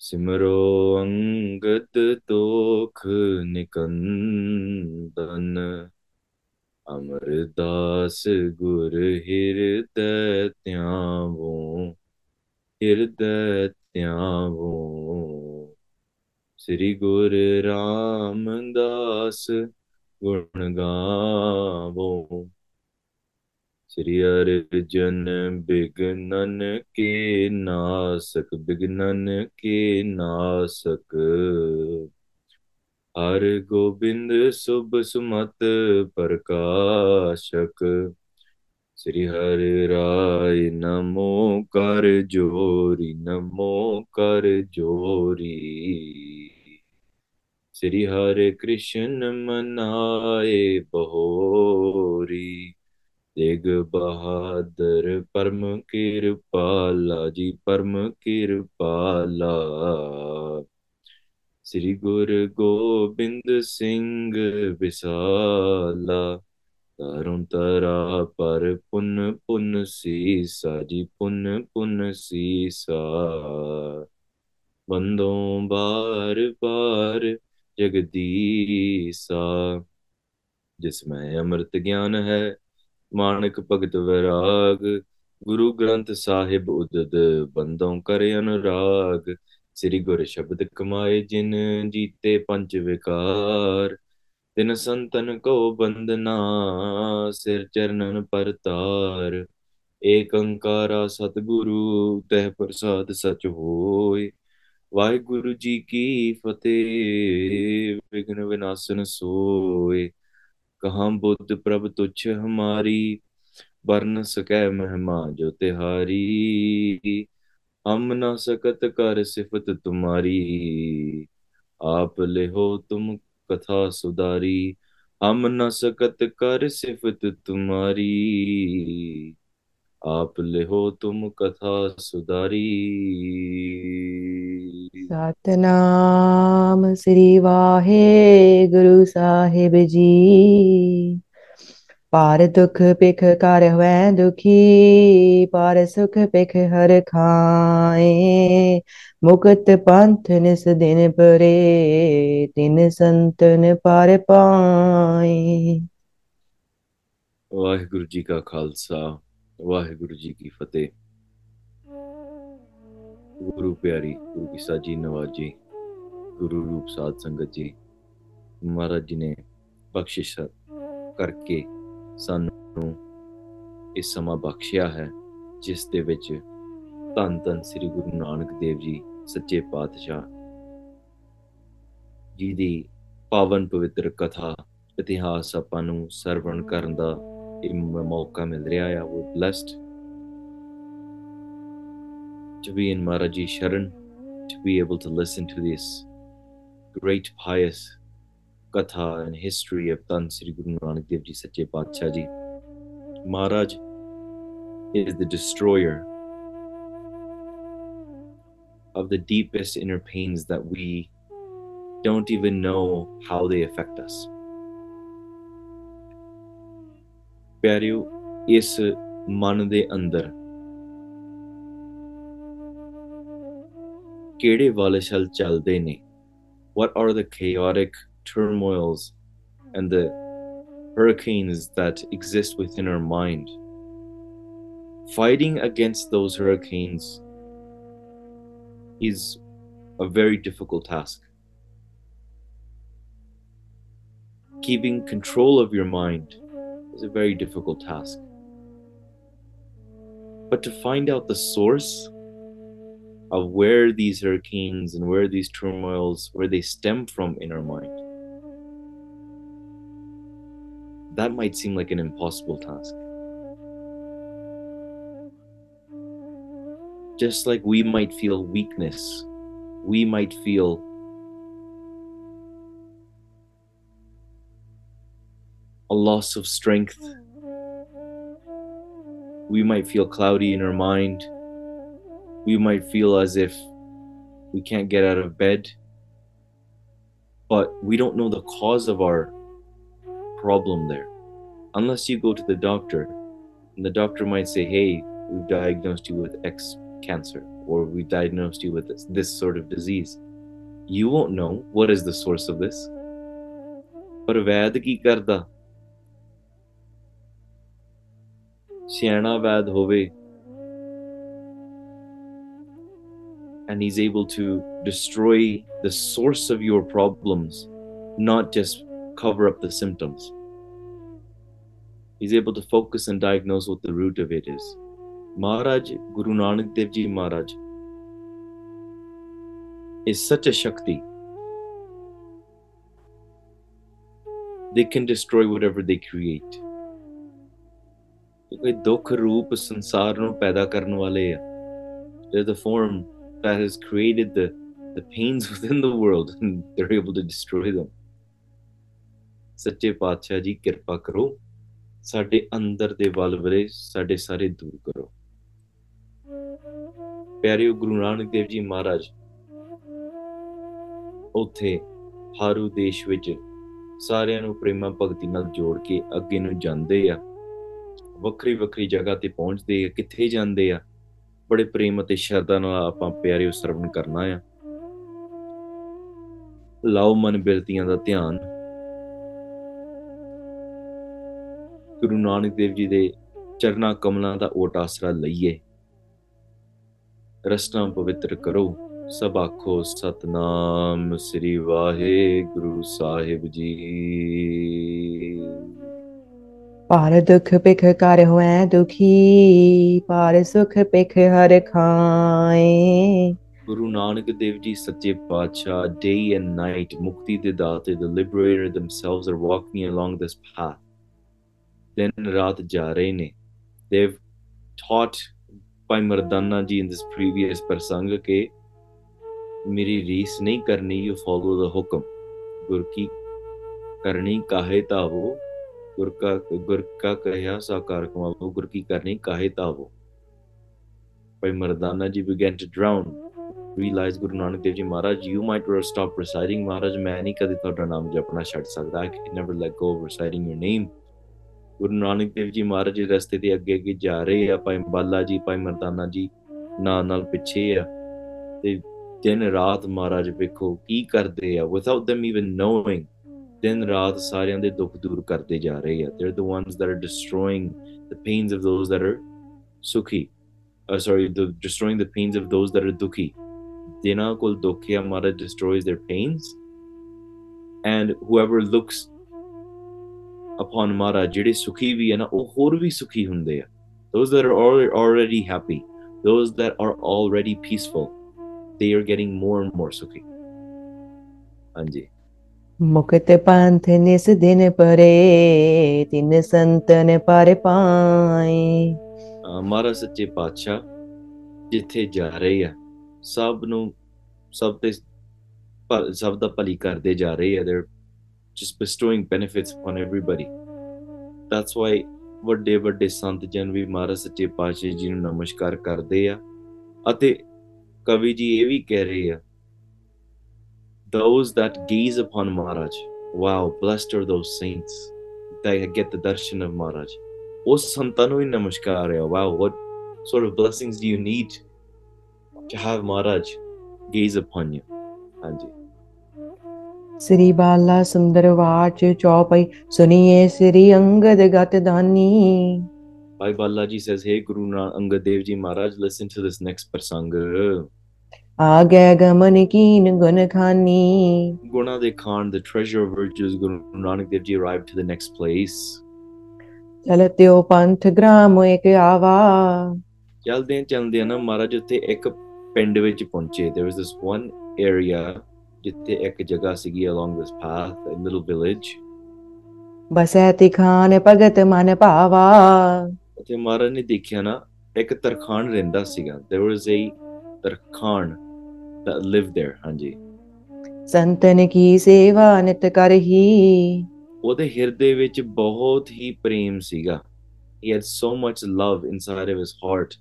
सिमरो अंगद तोख निकंदन अमरदास गुर हृदय त्यावो हृदय त्यावो श्री गुर रामदास गुण गावो श्री अर्जन बिघनन के नासक बिघ्नन के नासक। हर गोविंद शुभ सुमत प्रकाशक। श्री हर राय नमो कर जोरी, नमो कर जोरी। श्री हर कृष्ण मनाए बहोरी। तेग बहादुर, परम कृपाला जी, परम कृपाला। श्री गुरु गोबिंद सिंह विशाला, तरुण तरा पर पुन पुन सीसा जी, पुन पुन सीसा। बंदों बार बार जगदीसा, जिसमें अमृत ज्ञान है ਬਾਰ ਬਾਰ ਜਗਦੀਸਾ ਜਿਸ ਮੈਂ ਅੰਮ੍ਰਿਤ ਗਿਆਨ ਹੈ ਮਾਨਕ ਭਗਤ ਵਿਰਾਗ, ਗੁਰੂ ਗ੍ਰੰਥ ਸਾਹਿਬ ਉਦਦ ਬੰਦੋਂ ਕਰੇ ਅਨੁਰਾਗ। ਸ੍ਰੀ ਗੁਰ ਸ਼ਬਦ ਕਮਾਏ ਜਿਨ ਜੀਤੇ ਪੰਜ ਵਿਕਾਰ, ਤਿਨ ਸੰਤਨ ਕੋ ਬੰਦਨਾ ਸਿਰ ਚਰਨਨ ਪਰਤਾਰ ਏਕ ਓੰਕਾਰਾ ਸਤਿਗੁਰੂ, ਤਹਿ ਪ੍ਰਸਾਦ ਸਚ ਹੋਏ। ਵਾਹਿਗੁਰੂ ਜੀ ਕੀ ਫਤਿਹ ਵਿਗਨ ਵਿਨਾਸ਼ਨ ਸੋਏ। कहाँ बुद्ध प्रभ तुच्छ हमारी बरन सकै महमा जो तिहारी। हम न सकत कर सिफत तुम्हारी, आप ले हो तुम कथा सुधारी। हम न सकत कर सिफत तुम्हारी, आप ले हो तुम कथा सुधारी। ਸਤਨਾਮ ਸ੍ਰੀ ਵਾਹਿਗੁਰੂ ਸਾਹਿਬ ਜੀ ਪਾਰ ਦੁਖ ਪਿਖ ਕਰ ਹੋਐ ਦੁਖੀ ਪਾਰ ਸੁਖ ਪਿਖ ਹਰ ਖਾਏ ਮੁਕਤ ਪੰਥ ਨਿਸ ਦਿਨ ਪਰੇ ਤਿਨ ਸੰਤਨ ਪਾਰ ਪਾਏ ਵਾਹਿਗੁਰੂ ਜੀ ਕਾ ਖਾਲਸਾ ਵਾਹਿਗੁਰੂ ਜੀ ਕੀ ਫਤਿਹ ਗੁਰੂ ਪਿਆਰੀ, ਗੁਰੂ ਕੀ ਸਾਜੀ ਨਵਾਜੀ ਗੁਰੂ ਰੂਪ ਸਾਧ ਸੰਗਤ ਜੀ, ਮਹਾਰਾਜ ਜੀ ਨੇ ਬਖਸ਼ਿਸ਼ ਕਰਕੇ ਸਾਨੂੰ ਇਸ ਸਮਾਂ ਬਖਸ਼ਿਆ ਹੈ, ਜਿਸ ਦੇ ਵਿੱਚ ਧੰਨ ਧੰਨ ਸ੍ਰੀ ਗੁਰੂ ਨਾਨਕ ਦੇਵ ਜੀ, ਸੱਚੇ ਪਾਤਸ਼ਾਹ ਜੀ ਦੀ ਪਾਵਨ ਪਵਿੱਤਰ ਕਥਾ, ਇਤਿਹਾਸ ਆਪਾਂ ਨੂੰ ਸਰਵਣ ਕਰਨ ਦਾ ਇਹ ਮੌਕਾ ਮਿਲ ਰਿਹਾ ਆ ਉਹ blessed to be in Maharaji Sharan, to be able to listen to this great pious katha and history of Tan Sri Guru Nanak Dev Ji Sache Patsha Ji. Maharaj is the destroyer of the deepest inner pains that we don't even know how they affect us. ਪਿਆਰਿਓ ਇਸ ਮਨ ਦੇ ਅੰਦਰ ਕਿਹੜੇ ਵਾਲਸ਼ਲ ਚੱਲਦੇ ਨੇ what are the chaotic turmoils and the hurricanes that exist within our mind fighting against those hurricanes is a very difficult task keeping control of your mind is a very difficult task but to find out the source of where these hurricanes and where these turmoils where they stem from in our mind that might seem like an impossible task just like we might feel weakness we might feel a loss of strength. We might feel cloudy in our mind We might feel as if we can't get out of bed. But we don't know the cause of our problem there. Unless you go to the doctor, and the doctor might say, Hey, we've diagnosed you with X cancer, or we've diagnosed you with this, this sort of disease. You won't know what is the source of this. ਪਰ ਵੈਦ ਕੀ ਕਰਦਾ ਸਿਆਣਾ ਵੈਦ ਹੋਵੇ and he's able to destroy the source of your problems not just cover up the symptoms he's able to focus and diagnose what the root of it is maharaj guru nanak dev ji maharaj is such a shakti they can destroy whatever they create ਕਿਉਂਕਿ ਦੁੱਖ ਰੂਪ ਸੰਸਾਰ ਨੂੰ ਪੈਦਾ ਕਰਨ ਵਾਲੇ ਆ they're the form that has created the the pains within the world, and they're able to destroy them. ਸੱਚੇ ਪਾਤਸ਼ਾਹ ਜੀ ਕਿਰਪਾ ਕਰੋ ਸਾਡੇ ਅੰਦਰ ਦੇ ਵਲਵਲੇ ਸਾਡੇ ਸਾਰੇ ਦੂਰ ਕਰੋ ਪਿਆਰਿਓ ਗੁਰੂ ਨਾਨਕ ਦੇਵ ਜੀ ਮਹਾਰਾਜ ਉੱਥੇ ਹਾਰੂ ਦੇਸ਼ ਵਿੱਚ ਸਾਰਿਆਂ ਨੂੰ ਪ੍ਰੇਮਾ ਭਗਤੀ ਨਾਲ ਜੋੜ ਕੇ ਅੱਗੇ ਨੂੰ ਜਾਂਦੇ ਆ ਵੱਖਰੀ ਵੱਖਰੀ ਜਗ੍ਹਾ ਤੇ ਪਹੁੰਚਦੇ ਆ ਕਿੱਥੇ ਜਾਂਦੇ ਆ ਬੜੇ ਪ੍ਰੇਮ ਅਤੇ ਸ਼ਰਧਾ ਨਾਲ ਆਪਾਂ ਪਿਆਰਿਓ ਸਰਵਣ ਕਰਨਾ ਆ। ਲਾਓ ਮਨ ਬਿਰਤੀਆਂ ਦਾ ਧਿਆਨ। ਗੁਰੂ ਨਾਨਕ ਦੇਵ ਜੀ ਦੇ ਚਰਨਾ ਕਮਲਾਂ ਦਾ ਓਟ ਆਸਰਾ ਲਈਏ। ਰਸਨਾ ਪਵਿੱਤਰ ਕਰੋ। ਸਭ ਆਖੋ, ਸਤਨਾਮ ਸ੍ਰੀ ਵਾਹਿਗੁਰੂ ਸਾਹਿਬ ਜੀ। ਭਾਰ ਦੁਖ ਪਿਖ ਕਰ ਹੋਐ ਦੁਖੀ ਭਾਰ ਸੁਖ ਪਿਖ ਹਰ ਖਾਏ Guru Nanak Dev Ji Satya Pacha, day and night, Mukti Didate, the liberator themselves are walking along this path. Then Rat Jarene. They've taught by Mardana Ji in this previous Prasanga ke Miri Rees nahi karni, you follow the hukam. Guru ki karni kahe ta ho, गुर का गुर का कहया साकार कमावो गुर की करनी काहे तावो by Mardana Ji began to drown realize Guru Nanak Dev Ji Maharaj, you might stop reciting Maharaj, ਮੈਂ ਨਹੀਂ ਕਦੇ ਤੁਹਾਡਾ ਨਾਮ ਜਪਣਾ ਛੱਡ ਸਕਦਾ I can never let go of reciting your name. ਗੁਰੂ ਨਾਨਕ ਦੇਵ ਜੀ ਮਹਾਰਾਜ ਜੀ ਰਸਤੇ ਤੇ ਅੱਗੇ ਅੱਗੇ ਜਾ ਰਹੇ ਆ ਭਾਈ ਬਾਲਾ ਜੀ ਭਾਈ ਮਰਦਾਨਾ ਜੀ ਨਾਲ ਨਾਲ ਪਿੱਛੇ ਆ ਤੇ ਦਿਨ ਰਾਤ ਮਹਾਰਾਜ ਵੇਖੋ ਕੀ ਕਰਦੇ ਆ without them even knowing ਦਿਨ ਰਾਤ ਸਾਰਿਆਂ ਦੇ ਦੁੱਖ ਦੂਰ ਕਰਦੇ ਜਾ ਰਹੇ ਆ they're the ones that are destroying the pains of those that are sukhi uh, sorry the destroying the pains of those that are dukhi ਜਿਨ੍ਹਾਂ ਕੋਲ ਦੁੱਖ ਹੈ ਮਹਾਰਾਜ destroys their pains and whoever looks upon ਮਹਾਰਾਜ ਜਿਹੜੇ ਸੁਖੀ ਵੀ ਹੈ ਨਾ ਉਹ ਹੋਰ ਵੀ ਸੁਖੀ ਹੁੰਦੇ ਆ those that are al- already happy those that are already peaceful they are getting more and more ਸੁਖੀ ਹਾਂਜੀ ਮੁਕਤ ਪੰਥ ਨਿਸ ਦਿਨ ਪਰੇ ਤਿਨ ਸੰਤਨ ਪਰ ਪਾਏ ਅਹ ਮਹਾਰਾਜ ਸੱਚੇ ਪਾਤਸ਼ਾਹ ਜਿੱਥੇ ਜਾ ਰਹੇ ਆ ਸਭ ਨੂੰ ਸਭ ਤੇ ਭਲ- ਸਭ ਦਾ ਭਲੀ ਕਰਦੇ ਜਾ ਰਹੇ ਆ they're just bestowing benefits upon everybody that's why ਵੱਡੇ ਵੱਡੇ ਸੰਤ ਜਨ ਵੀ ਮਹਾਰਾਜ ਸੱਚੇ ਪਾਤਸ਼ਾਹ ਜੀ ਨੂੰ ਨਮਸਕਾਰ ਕਰਦੇ ਆ। ਅਤੇ ਕਵੀ ਜੀ ਇਹ ਵੀ ਕਹਿ ਰਹੇ ਆ those that gaze upon Maharaj, wow, blessed are those saints that get the darshan of Maharaj. O Santanu Namaskar, wow, what sort of blessings do you need to have Maharaj gaze upon you? Anji. Shri Bala chopai वाच चौपाई सुनिए श्री अंगद गत Bhai Balaji says, Hey Guru Angad Dev Ji Maharaj, listen to this next prasanga. ਆਗੈ ਗਮਨ ਕੀਨ ਗੁਨ ਖਾਨੀ Guna de Khan, the treasure of virtues, Guru Nanak Dev Ji arrived to the next place. ਚਲਤਿਓ Panth gram ਇੱਕ ਆਵਾ ਚਲਦਿਆਂ ਚਲਦਿਆਂ ਨਾ ਮਹਾਰਾਜ ਉੱਥੇ ਇੱਕ ਪਿੰਡ ਵਿੱਚ ਪਹੁੰਚੇ there was this one area ਜਿੱਥੇ ਇੱਕ ਜਗ੍ਹਾ ਸੀਗੀ along this path a little village ਬਸੈ ਤਿਖਾਨ ਭਗਤ ਮਨ ਭਾਵਾ ਉੱਥੇ ਮਹਾਰਾਜ ਨੇ ਦੇਖਿਆ ਨਾ ਇੱਕ ਤਰਖਾਨ ਰਹਿੰਦਾ ਸੀਗਾ there was a ਤਰਖਾਨ that lived there ਹਾਂਜੀ ਸੰਤਨ ਕੀ ਸੇਵਾ ਨਿਤ ਕਰਹੀ ਉਹਦੇ ਹਿਰਦੇ ਵਿੱਚ ਬਹੁਤ ਹੀ ਪ੍ਰੇਮ ਸੀਗਾ he had so much love inside of his heart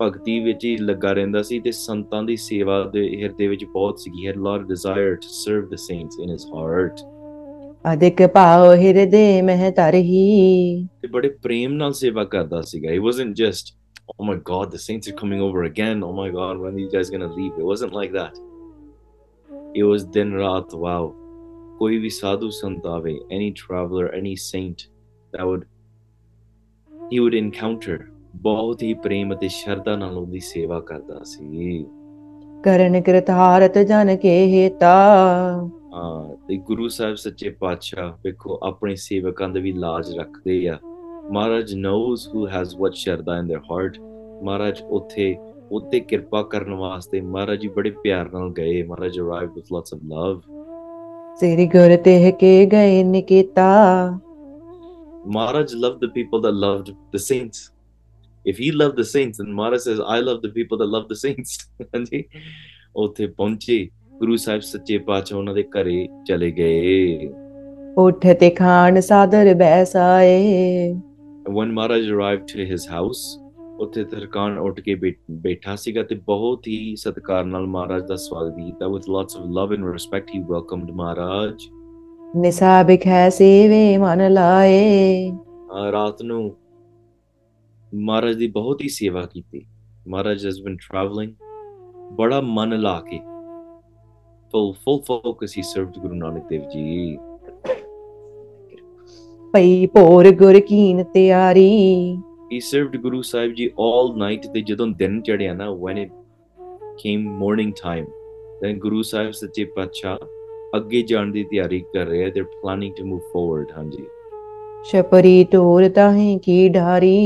ਭਗਤੀ ਵਿੱਚ ਹੀ ਲੱਗਾ ਰਹਿੰਦਾ ਸੀ ਤੇ ਸੰਤਾਂ ਦੀ ਸੇਵਾ ਦੇ ਹਿਰਦੇ ਵਿੱਚ ਬਹੁਤ ਸੀਗੀ he had a lot of desire to serve the saints in his heart ਅਧਿਕ ਭਾਵ ਹਿਰਦੇ ਮਹਿ ਤਰਹੀ ਤੇ ਬੜੇ ਪ੍ਰੇਮ ਨਾਲ ਸੇਵਾ ਕਰਦਾ ਸੀਗਾ he wasn't just oh my god the saints are coming over again oh my god when are you guys going to leave it wasn't like that it was din raat wow ਕੋਈ ਵੀ ਸਾਧੂ ਸੰਤ ਆਵੇ any traveler any saint that would he would encounter ਬਹੁਤ ਹੀ ਪ੍ਰੇਮ ਅਤੇ ਸ਼ਰਧਾ ਨਾਲ ਉਹਦੀ ਸੇਵਾ ਕਰਦਾ ਸੀ ਕਰਨ ਕਿਰਤਾਰਤ ਜਨ ਕੇ ਹੇਤਾ ਹਾਂ ਤੇ ਗੁਰੂ ਸਾਹਿਬ ਸੱਚੇ ਪਾਤਸ਼ਾਹ ਵੇਖੋ ਆਪਣੇ ਸੇਵਕਾਂ ਦੇ ਵੀ ਲਾਜ ਰੱਖਦੇ ਆ ਮਹਾਰਾਜ knows who has what ਸ਼ਰਧਾ in their heart ਮਹਾਰਾਜ ਉੱਥੇ ਉੱਤੇ ਕਿਰਪਾ ਕਰਨ ਵਾਸਤੇ ਮਹਾਰਾਜ ਜੀ ਬੜੇ ਪਿਆਰ ਨਾਲ ਗਏ ਮਹਾਰਾਜ arrived with lots of love ਸ੍ਰੀ ਗੁਰ ਤੇ ਕੇ ਗਏ ਨਿਕੇਤਾ Maharaj loved the people that loved the saints. If he loved the saints, then Maharaj says, I love the people that love the saints. ਹਾਂਜੀ ਉੱਥੇ ਪਹੁੰਚੇ ਗੁਰੂ ਸਾਹਿਬ ਸੱਚੇ ਪਾਤਸ਼ਾਹ ਉਹਨਾਂ ਦੇ ਘਰੇ ਚਲੇ ਗਏ ਉਠ ਤੇ Khan ਸਾਦਰ ਬੈਸਾਏ And when Maharaj arrived to his house, ਉੱਥੇ ਤਰਕਾਨ ਉੱਠ ਕੇ ਬੈਠਾ ਸੀਗਾ ਤੇ ਬਹੁਤ ਹੀ ਸਤਿਕਾਰ ਨਾਲ ਮਹਾਰਾਜ ਦਾ ਸਵਾਗਤ ਕੀਤਾ with lots of love and respect he welcomed Maharaj ਨਿਸਾ ਬਿਖੈ ਸੇਵੇ ਮਨ ਲਾਏ ਰਾਤ ਨੂੰ ਮਹਾਰਾਜ ਦੀ ਬਹੁਤ ਹੀ ਸੇਵਾ ਕੀਤੀ ਮਹਾਰਾਜ has been traveling ਬੜਾ ਮਨ ਲਾ ਕੇ full full focus he served ਗੁਰੂ ਨਾਨਕ ਦੇਵ ਪਈ ਭੋਰ ਗੁਰ ਕੀਨ ਤਿਆਰੀ he served Guru Sahib Ji all night ਤੇ ਜਦੋਂ ਦਿਨ ਚੜਿਆ ਨਾ when it came morning time then Guru Sahib ਸੱਚੇ ਪਾਤਸ਼ਾਹ ਅੱਗੇ ਜਾਣ ਦੀ ਤਿਆਰੀ ਕਰ ਰਹੇ they're planning to move forward ਹਾਂਜੀ ਛਪਰੀ ਤੋਰ ਤਾਹੀਂ ਕੀ ਢਾਰੀ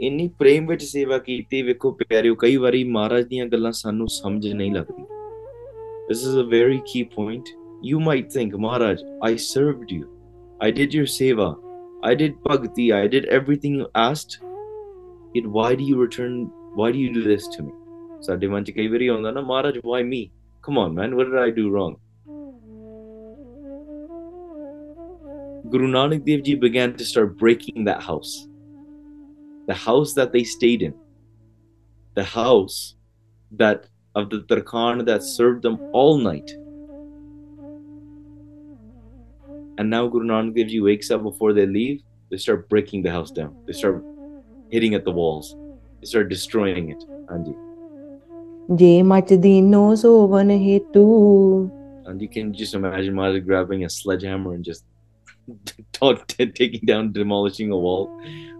ਇੰਨੀ ਪ੍ਰੇਮ ਵਿੱਚ ਸੇਵਾ ਕੀਤੀ ਵੇਖੋ ਪਿਆਰਿਓ ਕਈ ਵਾਰੀ ਮਹਾਰਾਜ ਦੀਆਂ ਗੱਲਾਂ ਸਾਨੂੰ ਸਮਝ ਨਹੀਂ ਲੱਗਦੀ this is a very key point you might think maharaj i served you i did your seva i did bhakti i did everything you asked yet why do you return why do you do this to me ਸਾਡੇ ਮਨ ਚ ਕਈ ਵਾਰੀ ਆਉਂਦਾ ਨਾ ਮਹਾਰਾਜ why me come on man what did i do wrong Guru Nanak Dev Ji began to start breaking that house the house that they stayed in, the house that of the Tarkhan that served them all night. And now Guru Nanak Dev Ji wakes up before they leave, they start breaking the house down. They start hitting at the walls. They start destroying it. Anji. and you can just imagine Maharaj grabbing a sledgehammer and just taking down, demolishing a wall.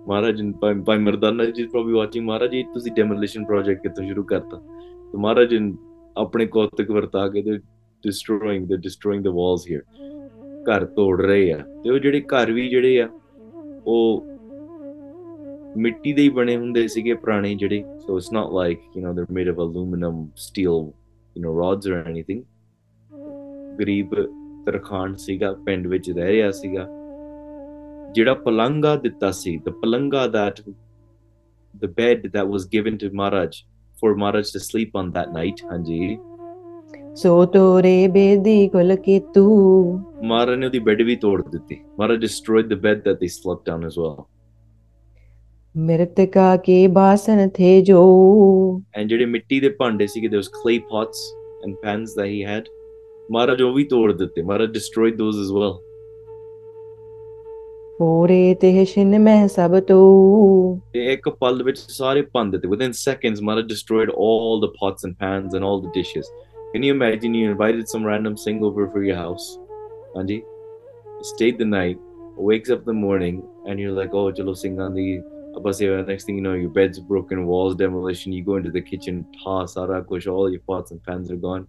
Maharaj and by, Bhai Mardana is probably watching Maharaj it was the demolition project to shuru karta. So Maharaj and apne kotak varta they're destroying, they're destroying the walls here. ਘਰ ਤੋੜ ਰਹੇ ਆ ਤੇ ਉਹ ਜਿਹੜੇ ਘਰ ਵੀ ਜਿਹੜੇ ਆ, ਉਹ ਮਿੱਟੀ ਦੇ ਹੀ ਬਣੇ ਹੁੰਦੇ ਸੀਗੇ ਪੁਰਾਣੇ ਜਿਹੜੇ so it's not like you نو they made of aluminium steel you نو rods or anything ਗਰੀਬ ਤਰਖਾਨ ਸੀਗਾ, ਪਿੰਡ ਵਿੱਚ ਰਹਿ ਰਿਹਾ ਸੀਗਾ। ਜਿਹੜਾ ਪਲੰਗਾ ਦਿੱਤਾ ਸੀ the ਪਲੰਗਾ that the bed that was given to Maharaj for Maharaj to sleep on that night ਹਾਂਜੀ। ਸੋ ਤੋਰੇ ਬੇਦੀ ਕੋਲ ਕਿਤੂ ਮਹਾਰਾਜ ਨੇ ਉਹਦੀ ਬੈੱਡ ਵੀ ਤੋੜ ਦਿੱਤੀ Maharaj destroyed the bed that they slept on as well ਮਿਰਤਕਾ ਕੇ ਬਾਸਨ ਥੇ ਜੋ ਐਂਡ ਜਿਹੜੇ ਮਿੱਟੀ ਦੇ ਭਾਂਡੇ ਸੀਗੇ ਦੇ ਉਸ clay pots and pans that he had Maharaj ਉਹ ਵੀ ਤੋੜ ਦਿੱਤੇ Maharaj destroyed those as well ਪੂਰੇ ਤੇ ਸ਼ਿਨ ਮੈਂ ਸਭ ਤੋਂ ਤੇ ਇੱਕ ਪਲ ਵਿੱਚ ਸਾਰੇ ਭੰਨ ਦਿੱਤੇ within seconds Maharaj destroyed all the pots and pans and all the dishes can you imagine you invited some random singh over for your house Anji stayed the night wakes up in the morning and you're like oh chalo singhan di ਆਪਾਂ ਸੇਵਾ next thing you know your bed's broken walls demolition you go into the kitchen ta sara kuch all your pots and pans are gone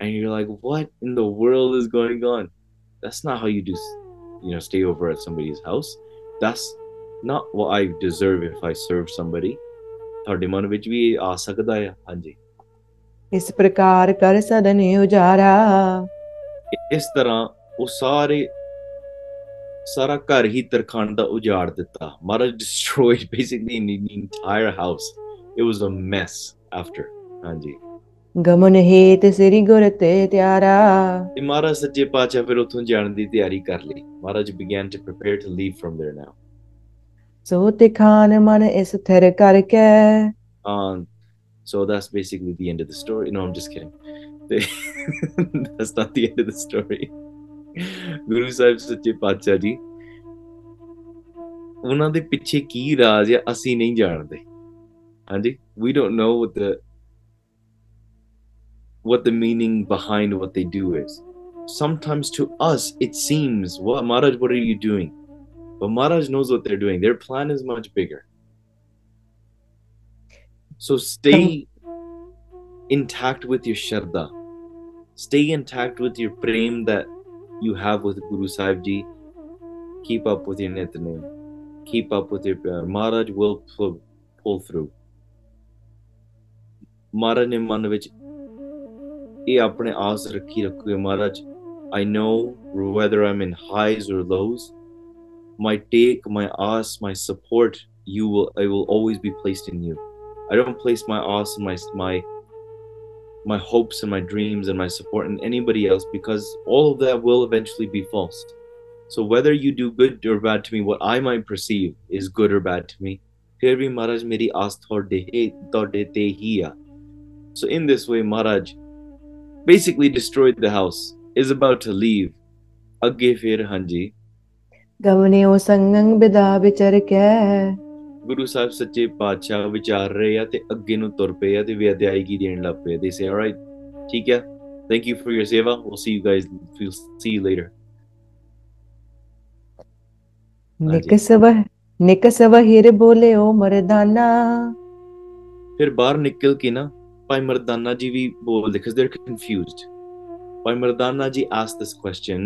and you're like what in the world is going on that's not how you do you know stay over at somebody's house that's not what I deserve if I serve somebody ਤੁਹਾਡੇ ਮਨ ਵਿੱਚ ਵੀ ਇਹ ਆ ਸਕਦਾ ਹੈ ਹਾਂਜੀ ਇਸ ਪ੍ਰਕਾਰ ਕਰ ਸਦਨ ਉਜਾਰਾ। ਇਸ ਤਰ੍ਹਾਂ ਉਹ ਸਾਰੇ ਸਾਰਾ ਘਰ ਹੀ ਤਰਖੰਡ ਦਾ ਉਜਾੜ ਦਿੱਤਾ। ਮਹਾਰਾਜ destroyed basically the entire house. It was a mess after ਹਾਂਜੀ। ਗਮਨ ਹੇਤ ਸ੍ਰੀ ਗੁਰ ਤੇ ਤਿਆਰਾ। ਤੇ ਮਹਾਰਾਜ ਸੱਚੇ ਪਾਤਸ਼ਾਹ ਫਿਰ ਉੱਥੋਂ ਜਾਣ ਦੀ ਤਿਆਰੀ ਕਰ ਲਈ। ਮਹਾਰਾਜ began to prepare to leave from there now ਸੋ ਤਿਖਾਨ ਮਨ ਇਸ ਥਿਰ ਕਰਕੇ um so that's basically the end of the story no i'm just kidding that's not the end of the story ਗੁਰੂ ਸਾਹਿਬ ਸੱਚੇ ਪਾਤਸ਼ਾਹ ਜੀ ਉਹਨਾਂ ਦੇ ਪਿੱਛੇ ਕੀ ਰਾਜ ਹੈ ਅਸੀਂ ਨਹੀਂ ਜਾਣਦੇ ਹਾਂਜੀ we don't know what the what the meaning behind what they do is sometimes to us it seems what maharaj what are you doing but maharaj knows what they're doing their plan is much bigger So stay intact with your Sharda. Stay intact with your prem that you have with Guru Sahib Ji. Keep up with your Nitnem. Keep up with your prayer. Maharaj will pull, pull through. ਮਹਾਰਾਜ ਨੇ ਮਨ ਵਿੱਚ ਇਹ ਆਪਣੇ ਆਸ ਰੱਖੀ ਰੱਖੂਗੇ ਮਹਾਰਾਜ I know whether I'm in highs or lows, my take, my ask, my support, you will I will always be placed in you. I don't place my ask and my my my hopes and my dreams and my support in anybody else because all of that will eventually be false so whether you do good or bad to me what I might perceive is good or bad to me ਫਿਰ ਵੀ ਮਹਾਰਾਜ ਮੇਰੀ ਆਸ ਤੁਹਾਡੇ ਤੁਹਾਡੇ ਤੇ ਹੀ ਆ so in this way, Maharaj basically destroyed the house, is about to leave. ਅੱਗੇ ਫਿਰ ਹਾਂਜੀ ਗਮਨਿਓ ਸੰਗੰ ਬਿਦਾ ਵਿਚਰ ਕੇ ਗੁਰੂ ਸਾਹਿਬ ਸੱਚੇ ਪਾਤਸ਼ਾਹ ਵਿਚਾਰ ਰਹੇ ਆ ਤੇ ਅੱਗੇ ਨੂੰ ਤੁਰ ਪਏ ਆ ਤੇ ਵਿਦਿਆਇਗੀ ਦੇਣ ਲੱਗ ਪਏ say all right ਠੀਕ ਹੈ thank you for your seva we'll see you guys we'll see you later ਨਿਕਸਵ ਨਿਕਸਵ ਹਿਰ ਬੋਲਿਓ Mardana ਫਿਰ ਬਾਹਰ ਨਿਕਲ ਕੇ ਨਾ ਭਾਈ ਮਰਦਾਨਾ ਜੀ ਵੀ ਬੋਲਦੇ because they're confused ਭਾਈ ਮਰਦਾਨਾ ਜੀ asked this question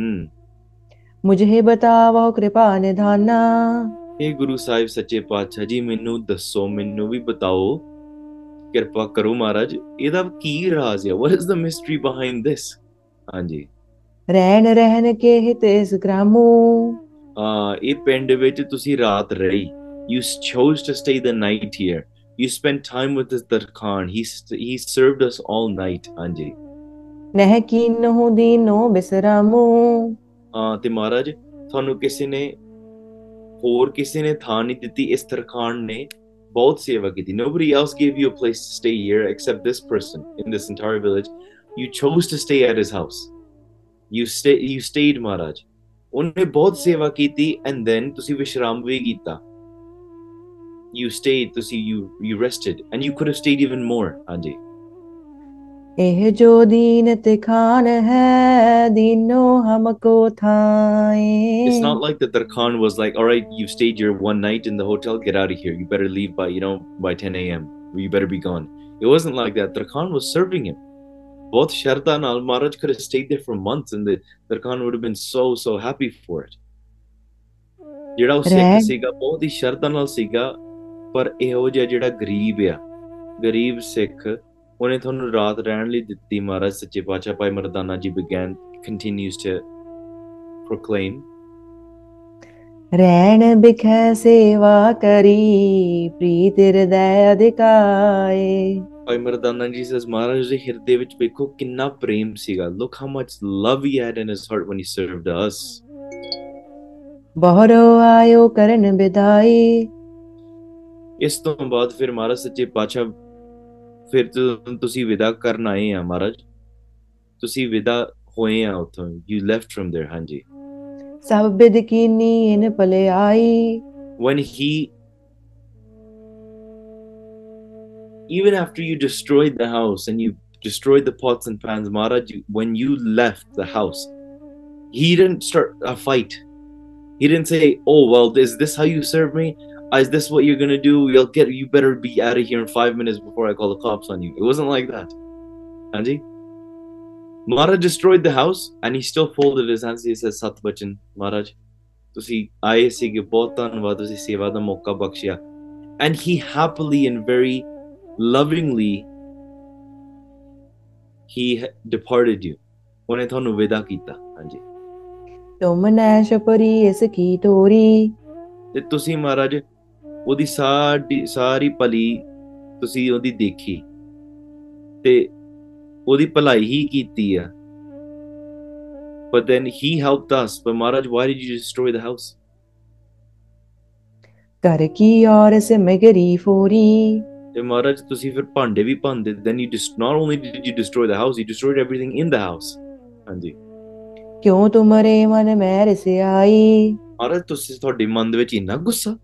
ਮੁਝੇ ਬਤਾਵੋ ਕਿਰਪਾ ਨਿਧਾਨਾ ਇਹ ਗੁਰੂ ਸਾਹਿਬ ਸੱਚੇ ਪਾਤਸ਼ਾਹ ਜੀ ਮੈਨੂੰ ਦੱਸੋ ਮੈਨੂੰ ਵੀ ਬਤਾਓ ਕਿਰਪਾ ਕਰੋ ਮਹਾਰਾਜ ਇਹਦਾ ਕੀ ਰਾਜ਼ ਹੈ what is the mystery behind this ਹਾਂਜੀ ਰਹਿਣ ਰਹਿਣ ਕੇ ਹਿਤ ਇਸ ਗ੍ਰਾਮੂ ਆ ਇਹ ਪਿੰਡ ਵਿੱਚ ਤੁਸੀਂ ਰਾਤ ਰਹੀ you chose to stay the night here you spent time with this Darkhan he he served us all night ਹਾਂਜੀ ਨਹਿ ਕੀਨਹੁ ਦੀਨੋ ਬਿਸਰਾਮੂ ਆ ਤੇ ਮਹਾਰਾਜ ਤੁਹਾਨੂੰ ਕਿਸੇ ਨੇ ਹੋਰ ਕਿਸੇ ਨੇ ਥਾਂ ਨਹੀਂ ਦਿੱਤੀ ਇਸ ਤਰਖਾਨ ਨੇ ਬਹੁਤ ਸੇਵਾ ਕੀਤੀ nobody else gave you a place to stay here except this person in this entire village you chose to stay at his house you stay you stayed ਮਹਾਰਾਜ ਉਹਨੇ ਬਹੁਤ ਸੇਵਾ ਕੀਤੀ and then ਤੁਸੀਂ ਵਿਸ਼ਰਾਮ ਵੀ ਕੀਤਾ you stayed ਤੁਸੀਂ you you rested and you could have stayed even more ਹਾਂਜੀ It's not like the tarkhan was like all right you've stayed here one night in the hotel get out of here. You better leave by you know by 10 a.m. you better be gone. It wasn't like that. Tarkhan was serving him. Both Sharda and Al Maharaj could have stayed there for months and the tarkhan would have been so so happy for it. ਜਿਹੜਾ ਉਹ ਸਿੱਖ ਸੀਗਾ ਬਹੁਤ ਹੀ ਸ਼ਰਧਾ ਨਾਲ ਸੀਗਾ ਪਰ ਇਹੋ ਜਿਹਾ ਜਿਹੜਾ ਗਰੀਬ ਆ ਗਰੀਬ ਸਿੱਖ ਉਹਨੇ ਤੁਹਾਨੂੰ ਰਾਤ ਰਹਿਣ ਲਈ ਦਿੱਤੀ ਮਹਾਰਾਜ ਸੱਚੇ ਪਾਤਸ਼ਾਹ ਭਾਈ ਮਰਦਾਨਾ ਜੀ began continues to proclaim. ਰਹਿਣ ਬਿਖੈ ਸੇਵਾ ਕਰੀ ਪ੍ਰੀਤ ਹਿਰਦੈ ਅਧਿਕਾਏ। ਭਾਈ ਮਰਦਾਨਾ ਜੀ says ਮਹਾਰਾਜ ਦੇ ਹਿਰਦੇ ਵਿੱਚ ਵੇਖੋ ਕਿੰਨਾ ਪ੍ਰੇਮ ਸੀਗਾ। Look how much love he had in his heart when he served us. ਬਹਰੋ ਆਇਓ ਕਰਨ ਵਿਦਾਈ। ਇਸ ਤੋਂ ਬਾਅਦ ਫਿਰ ਮਹਾਰਾਜ ਸੱਚੇ ਪਾਤਸ਼ਾਹ ਫਿਰ ਜਦੋਂ ਤੁਸੀਂ ਵਿਦਾ ਕਰਨ ਆਏ ਆ ਮਹਾਰਾਜ ਤੁਸੀਂ ਵਿਦਾ ਹੋਏ ਆ ਉਥੋਂ you left from there ਹਾਂਜੀ ਸਭ ਬਿਦ ਕੀਨੀ ਇਨ ਭਲੇ ਆਈ when he even after you destroyed the house and you destroyed the pots and pans maharaj you, when you left the house he didn't start a fight he didn't say oh well is this how you serve me Is this what you're gonna do you'll get you better be out of here in five minutes before i call the cops on you it wasn't like that Anji Maharaj destroyed the house and he still folded his hands he says Sat Bachan Maharaj ਤੁਸੀਂ ਆਏ ਸੀਗੇ ਬਹੁਤ ਧੰਨਵਾਦ ਤੁਸੀਂ ਸੇਵਾ ਦਾ ਮੌਕਾ ਬਖਸ਼ਿਆ and he happily and very lovingly he ha- departed you ਉਹਨੇ ਤੁਹਾਨੂੰ ਵਿਦਾ ਕੀਤਾ ਹਾਂਜੀ ਤੁਮ ਨੈਸ਼ ਪਰੀ ਇਸ ਕੀ ਤੋਰੀ ਤੇ ਤੁਸੀਂ ਮਹਾਰਾਜ ਉਹਦੀ ਸਾਰੀ ਸਾਰੀ ਭਲੀ ਤੁਸੀਂ ਉਹਦੀ ਦੇਖੀ ਤੇ ਉਹਦੀ ਭਲਾਈ ਹੀ ਕੀਤੀ ਆ but then he helped us but maharaj why did you destroy the house ਘਰ ਕੀ ਔਰ ਸਿਮਗਰੀ ਫੋਰੀ ਤੇ ਮਹਾਰਾਜ ਤੁਸੀਂ ਫਿਰ ਭਾਂਡੇ ਵੀ ਭੰਦੇ then you just not only did you destroy the house you destroyed everything in the house ਹਾਂਜੀ ਕਿਉਂ ਤੁਮਰੇ ਮਨ ਮੈਂ ਰਸਿਆਈ ਮਹਾਰਾਜ ਤੁਸੀਂ ਤੁਹਾਡੇ ਮਨ ਦੇ ਵਿੱਚ ਇੰਨਾ ਗੁੱਸਾ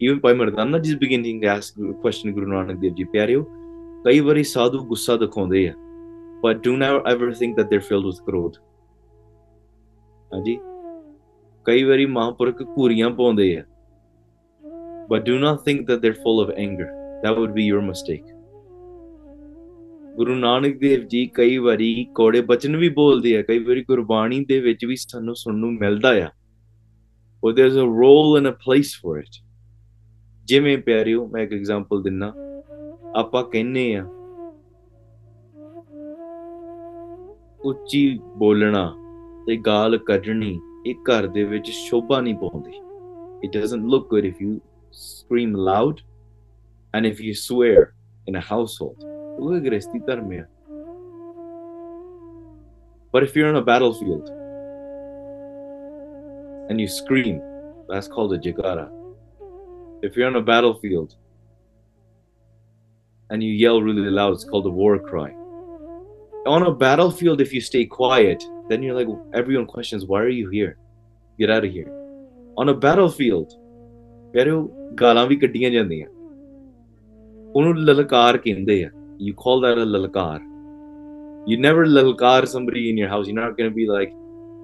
even Bhai Mardana ji beginning ask question Guru Nanak Dev ji ਪਿਆਰਿਓ ਕਈ ਵਾਰੀ ਸਾਧੂ ਗੁੱਸਾ ਦਿਖਾਉਂਦੇ ਆ but do not ever think that they are filled with ਕ੍ਰੋਧ ਹਾਂਜੀ ਕਈ ਵਾਰੀ ਮਹਾਂਪੁਰਖ ਘੂਰੀਆਂ ਪਾਉਂਦੇ ਆ but do not think that they are full of anger that would be your mistake Guru Nanak Dev ji ਕਈ ਵਾਰੀ ਕੋੜੇ ਬਚਨ ਵੀ ਬੋਲਦੇ ਆ ਕਈ ਵਾਰੀ ਗੁਰਬਾਣੀ ਦੇ ਵਿੱਚ ਵੀ ਸਾਨੂੰ ਸੁਣਨ ਨੂੰ ਮਿਲਦਾ ਆ ਉਹ there is a role and a place for it ਜਿਵੇਂ ਪਿਆਰਿਓ ਮੈਂ ਇੱਕ ਐਗਜ਼ਾਮਪਲ ਦਿੰਨਾ ਆਪਾਂ ਕਹਿੰਨੇ ਆ ਉੱਚੀ ਬੋਲਣਾ ਤੇ ਗਾਲ ਕੱਢਣੀ ਇਹ ਘਰ ਦੇ ਵਿੱਚ ਸ਼ੋਭਾ ਨਹੀਂ ਪਾਉਂਦੀ it doesn't look good if you scream loud and if you swear in a household ਉਹ ਗ੍ਰਸਤੀ ਧਰਮ ਆ but if you're on a battlefield and you scream that's called a jagara if you're on a battlefield and you yell really loud it's called a war cry on a battlefield if you stay quiet then you're like everyone questions why are you here get out of here on a battlefield ਪਿਆਰਿਓ ਗਾਲਾਂ ਵੀ ਕੱਢੀਆਂ ਜਾਂਦੀਆਂ ਉਹਨੂੰ ਲਲਕਾਰ ਕਹਿੰਦੇ ਆ you call that a lalkar you never lalkar somebody in your house you're not going to be like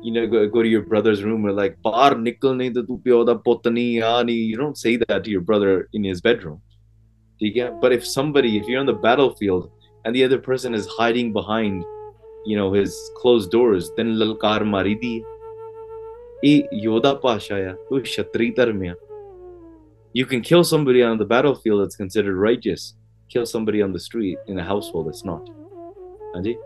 you know go, go to your brother's room and like bar nikalne the tu pyoda potani yani you don't say that to your brother in his bedroom. But if somebody if you're on the battlefield and the other person is hiding behind you know his closed doors then lalkar maridi e yoda pashaya tu shatri you can kill somebody on the battlefield that's considered righteous kill somebody on the street in a household that's not. Anji?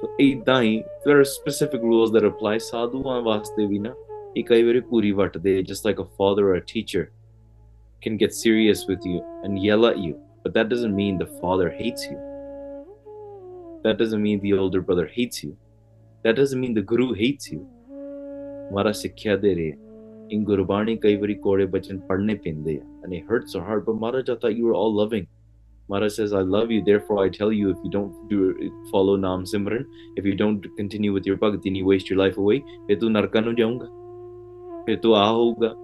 so ਇਦਾਂ ਹੀ there are specific rules that apply ਸਾਧੂਆਂ ਵਾਸਤੇ ਵੀ ਨਾ ਇਹ ਕਈ ਵਾਰੀ ਪੂਰੀ ਵਟਦੇ just like a father or a teacher can get serious with you and yell at you but that doesn't mean the father hates you that doesn't mean the older brother hates you that doesn't mean the guru hates you ਮਾਰਾ ਸਿੱਖਿਆ ਦੇ ਰਹੇ in Gurbani ਕਈ ਵਾਰੀ ਕੋੜੇ ਬਚਨ ਪੜ੍ਹਨੇ ਪੈਂਦੇ ਆ and it hurts our heart but Maharaj I thought you were all loving Maharaj says, I love you, therefore I tell you, if you don't do follow Nam Simran, if you don't continue with your bhakti and you waste your life away, ahoga.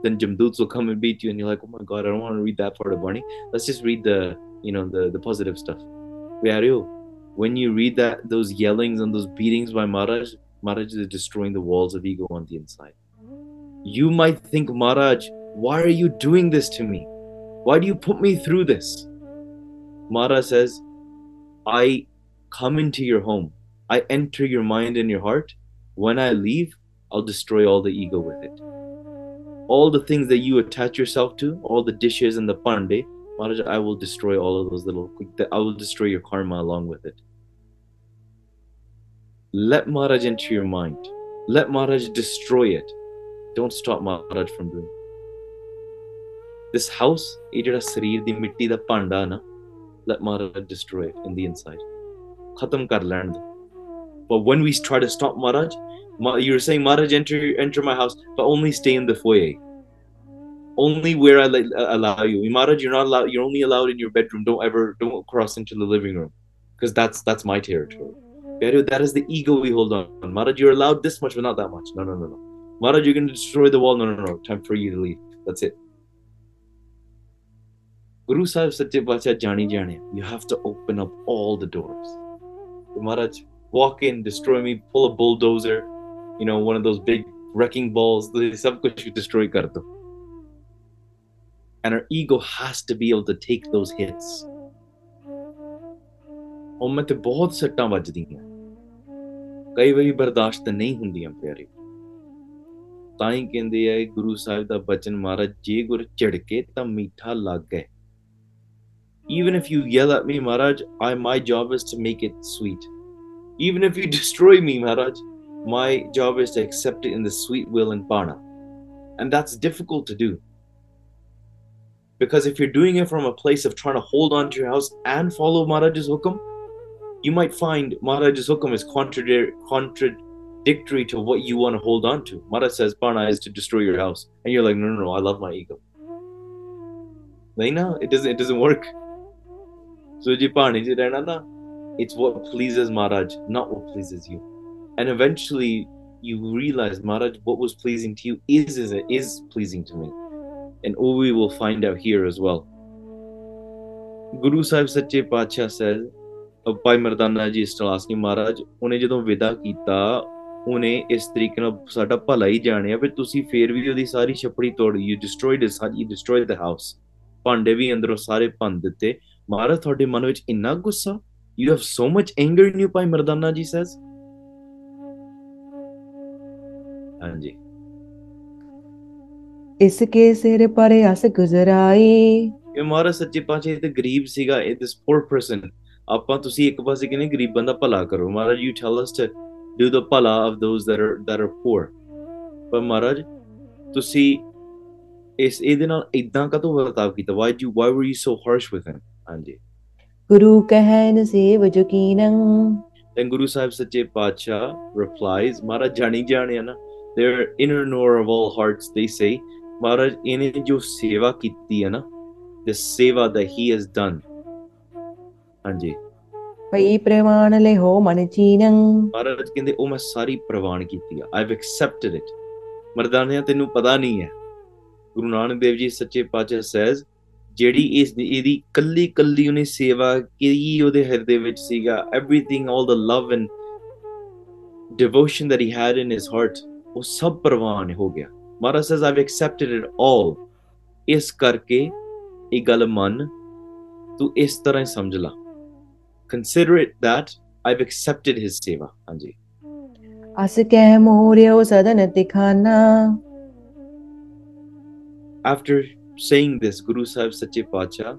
Then Jamduts will come and beat you, and you're like, oh my god, I don't want to read that part of Bani. Let's just read the, you know, the, the positive stuff. When you read that, those yellings and those beatings by Maharaj, Maharaj is destroying the walls of ego on the inside. You might think, Maharaj, why are you doing this to me? Why do you put me through this? Mara says, I come into your home. I enter your mind and your heart. When I leave, I'll destroy all the ego with it. All the things that you attach yourself to, all the dishes and the pande, Maharaj, I will destroy all of those little, I will destroy your karma along with it. Let Maharaj enter your mind. Let Maharaj destroy it. Don't stop Maharaj from doing it. This house, it is a sarir, the mitti, the panda, na let Marad destroy it in the inside. Khatam kar land. But when we try to stop Maharaj, you were saying, Maharaj, enter, enter my house, but only stay in the foyer. Only where I uh, allow you. Maharaj, you're not allowed, you're only allowed in your bedroom. Don't ever, don't cross into the living room because that's that's my territory. That is the ego we hold on. Maharaj, you're allowed this much, but not that much. No, no, no, no. Maharaj, you're going to destroy the wall. No, no, no. Time for you to leave. That's it. ਗੁਰੂ ਸਾਹਿਬ ਸੱਚੇ ਪਾਤਸ਼ਾਹ ਜਾਣੀ ਜਾਣੇ you have to open up 올 the doors Maharaj walk in destroy me pull a bulldozer you نو one of those big wrecking balls, ਸਭ ਕੁਝ destroy ਕਰ ਦੋ. And our ego has to be able to take those hits. ਉਮਤ ਤੇ ਬਹੁਤ ਸੱਟਾਂ ਵੱਜਦੀਆਂ ਕਈ ਵਾਰੀ ਬਰਦਾਸ਼ਤ ਨਹੀਂ ਹੁੰਦੀਆਂ ਪਿਆਰੇ ਤਾਂ ਹੀ ਕਹਿੰਦੇ ਆ ਗੁਰੂ ਸਾਹਿਬ ਦਾ ਬਚਨ ਮਹਾਰਾਜ ਜੇ ਗੁਰ ਝਿੜਕੇ ਤਾਂ ਮਿੱਠਾ ਲੱਗੇ even if you yell at me maharaj i my job is to make it sweet even if you destroy me maharaj my job is to accept it in the sweet will and pana and that's difficult to do because if you're doing it from a place of trying to hold on to your house and follow maharaj's hukum you might find Maharaj's hukum is contradi- contradictory to what you want to hold on to. Maharaj says Pana is to destroy your house, and you're like, no, no, no, I love my ego. Like, no, it doesn't. It doesn't work. So ji Pani ji rehna na, it's what pleases Maharaj, not what pleases you. And eventually, you realize Maharaj, what was pleasing to you is is is pleasing to me, and all we will find out here as well. Guru Sahib Sache Pacha says. ਭਾਈ ਮਰਦਾਨਾ ਜੀ ਸਟਲਾਸਨੀ ਮਹਾਰਾਜ ਉਹਨੇ ਜਦੋਂ ਵਿਦਾ ਕੀਤਾ ਉਹਨੇ ਇਸ ਤਰੀਕੇ ਨਾਲ ਸਾਡਾ ਭਲਾ ਹੀ ਜਾਣਿਆ ਵੀ ਤੁਸੀਂ ਫੇਰ ਵੀ ਉਹਦੀ ਸਾਰੀ ਛਪੜੀ ਤੋੜ you destroyed it you destroyed the house ਭਾਂਡੇ ਵੀ ਅੰਦਰੋਂ ਸਾਰੇ ਭੰਨ ਦਿੱਤੇ ਮਹਾਰਾਜ ਤੁਹਾਡੇ ਮਨ ਵਿੱਚ ਇੰਨਾ ਗੁੱਸਾ? You have so much anger in you Bhai Mardana ji says ਹਾਂਜੀ। ਇਸ ਕੇ ਸਿਰ ਪਰ ਅਸ ਗੁਜ਼ਰਾਈ। ਇਹ ਮਹਾਰਾਜ ਸੱਚੇ ਪਾਤਸ਼ਾਹ ਤੇ ਗਰੀਬ ਸੀਗਾ ਇਹ ਦਿਸ ਪੂਰ ਪਰਸਨ ਆਪਾਂ ਤੁਸੀਂ ਇੱਕ ਪਾਸੇ ਕਹਿੰਦੇ ਗਰੀਬਾਂ ਦਾ ਭਲਾ ਕਰੋ। Maharaj you tell us to do the bhala of those that are that are poor ਪਰ ਮਹਾਰਾਜ ਤੁਸੀਂ ਇਸ ਇਹਦੇ ਨਾਲ ਇਦਾਂ ਕਦੋਂ ਵਰਤਾਵ ਕੀਤਾ? Why you why were you so harsh with him ਹਾਂਜੀ ਗੁਰੂ ਕਹੈ ਨਸੀਬ ਯਕੀਨੰ then guru sahib sache pacha replies maharaj jani jane na their inner knower of all hearts they say maharaj ਇਹਨੇ ਜੋ ਸੇਵਾ ਕੀਤੀ ਹੈ ਨਾ the seva that he has done ਹਾਂਜੀ ਭਈ ਪ੍ਰਵਾਨ ਲੈ ਹੋ ਮਨ ਚੀਨੰ ਮਹਾਰਾਜ ਕਹਿੰਦੇ ਉਹ ਮੈਂ ਸਾਰੀ ਪ੍ਰਵਾਨ ਕੀਤੀ ਆ ਆਈਵ ਐਕਸੈਪਟਡ ਇਟ ਮਰਦਾਨਿਆ ਤੈਨੂੰ ਪਤਾ ਨਹੀਂ ਹੈ ਗੁਰੂ ਨਾਨਕ ਦੇਵ ਜੀ ਸੱਚੇ ਪਾਤਸ਼ਾਹ ਸੇਜ਼ ਜਿਹੜੀ ਇਸ ਇਹਦੀ ਕੱਲੀ ਕੱਲੀ ਉਹਨੇ ਸੇਵਾ ਕੀ ਉਹਦੇ ਹਿਰਦੇ ਵਿੱਚ ਸੀਗਾ everything 올 the love and devotion that he had in his heart ਉਹ ਸਭ ਪ੍ਰਵਾਨ ਹੋ ਗਿਆ Maharaj says I've accepted it 올 ਇਸ ਕਰਕੇ ਇਹ ਗੱਲ ਮੰਨ ਤੂੰ ਇਸ ਤਰ੍ਹਾਂ ਹੀ ਸਮਝ ਲਾ consider it that I've accepted his seva. Anji. After saying this, Guru Sahib Sache Pacha,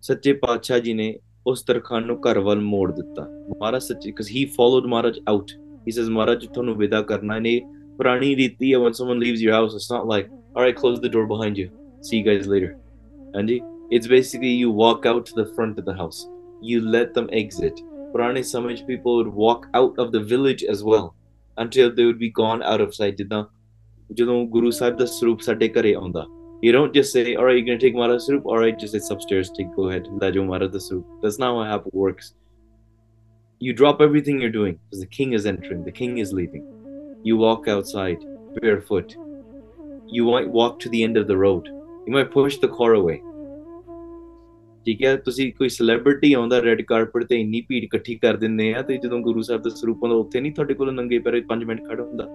Sache Pacha ji ne ਉਸ ਤਰਖਾਨ ਨੂੰ ਘਰ ਵੱਲ ਮੋੜ ਦਿੱਤਾ ਮਹਾਰਾਜ ਸੱਚੇ because he followed Maharaj out. He says Maharaj ਤੁਹਾਨੂੰ ਵਿਦਾ ਕਰਨਾ ਨੇ ਪੁਰਾਣੀ ਰੀਤੀ ਹੈ when someone leaves your house it's not like all right close the door behind you see you guys later ਹਾਂਜੀ it's basically you walk out to the front of the house you let them exit ਪੁਰਾਣੇ ਸਮੇਂ 'ਚ people would walk out of the village as well until they would be gone out of sight ਜਿੱਦਾਂ ਜਦੋਂ ਗੁਰੂ ਸਾਹਿਬ ਦਾ ਸਰੂਪ ਸਾਡੇ ਘਰੇ ਆਉਂਦਾ you don't just say all right you're going to take Maharaj Sarup all right just it's upstairs take go ahead ਲੈ ਜਾਓ Maharaj the Sarup that's not how it works you drop everything you're doing because the king is entering the king is leaving you walk outside barefoot you might walk to the end of the road you might push the car away ਠੀਕ ਹੈ ਤੁਸੀਂ ਕੋਈ celebrity ਆਉਂਦਾ red carpet ਤੇ ਇੰਨੀ ਭੀੜ ਇਕੱਠੀ ਕਰ ਦਿੰਦੇ ਆ ਤੇ ਜਦੋਂ ਗੁਰੂ ਸਾਹਿਬ ਦਾ ਸਰੂਪ ਆਉਂਦਾ ਉੱਥੇ ਨਹੀਂ ਤੁਹਾਡੇ ਕੋਲ ਨੰਗੇ ਪੈਰ 5 ਮਿੰਟ ਖੜਾ ਹੁੰਦਾ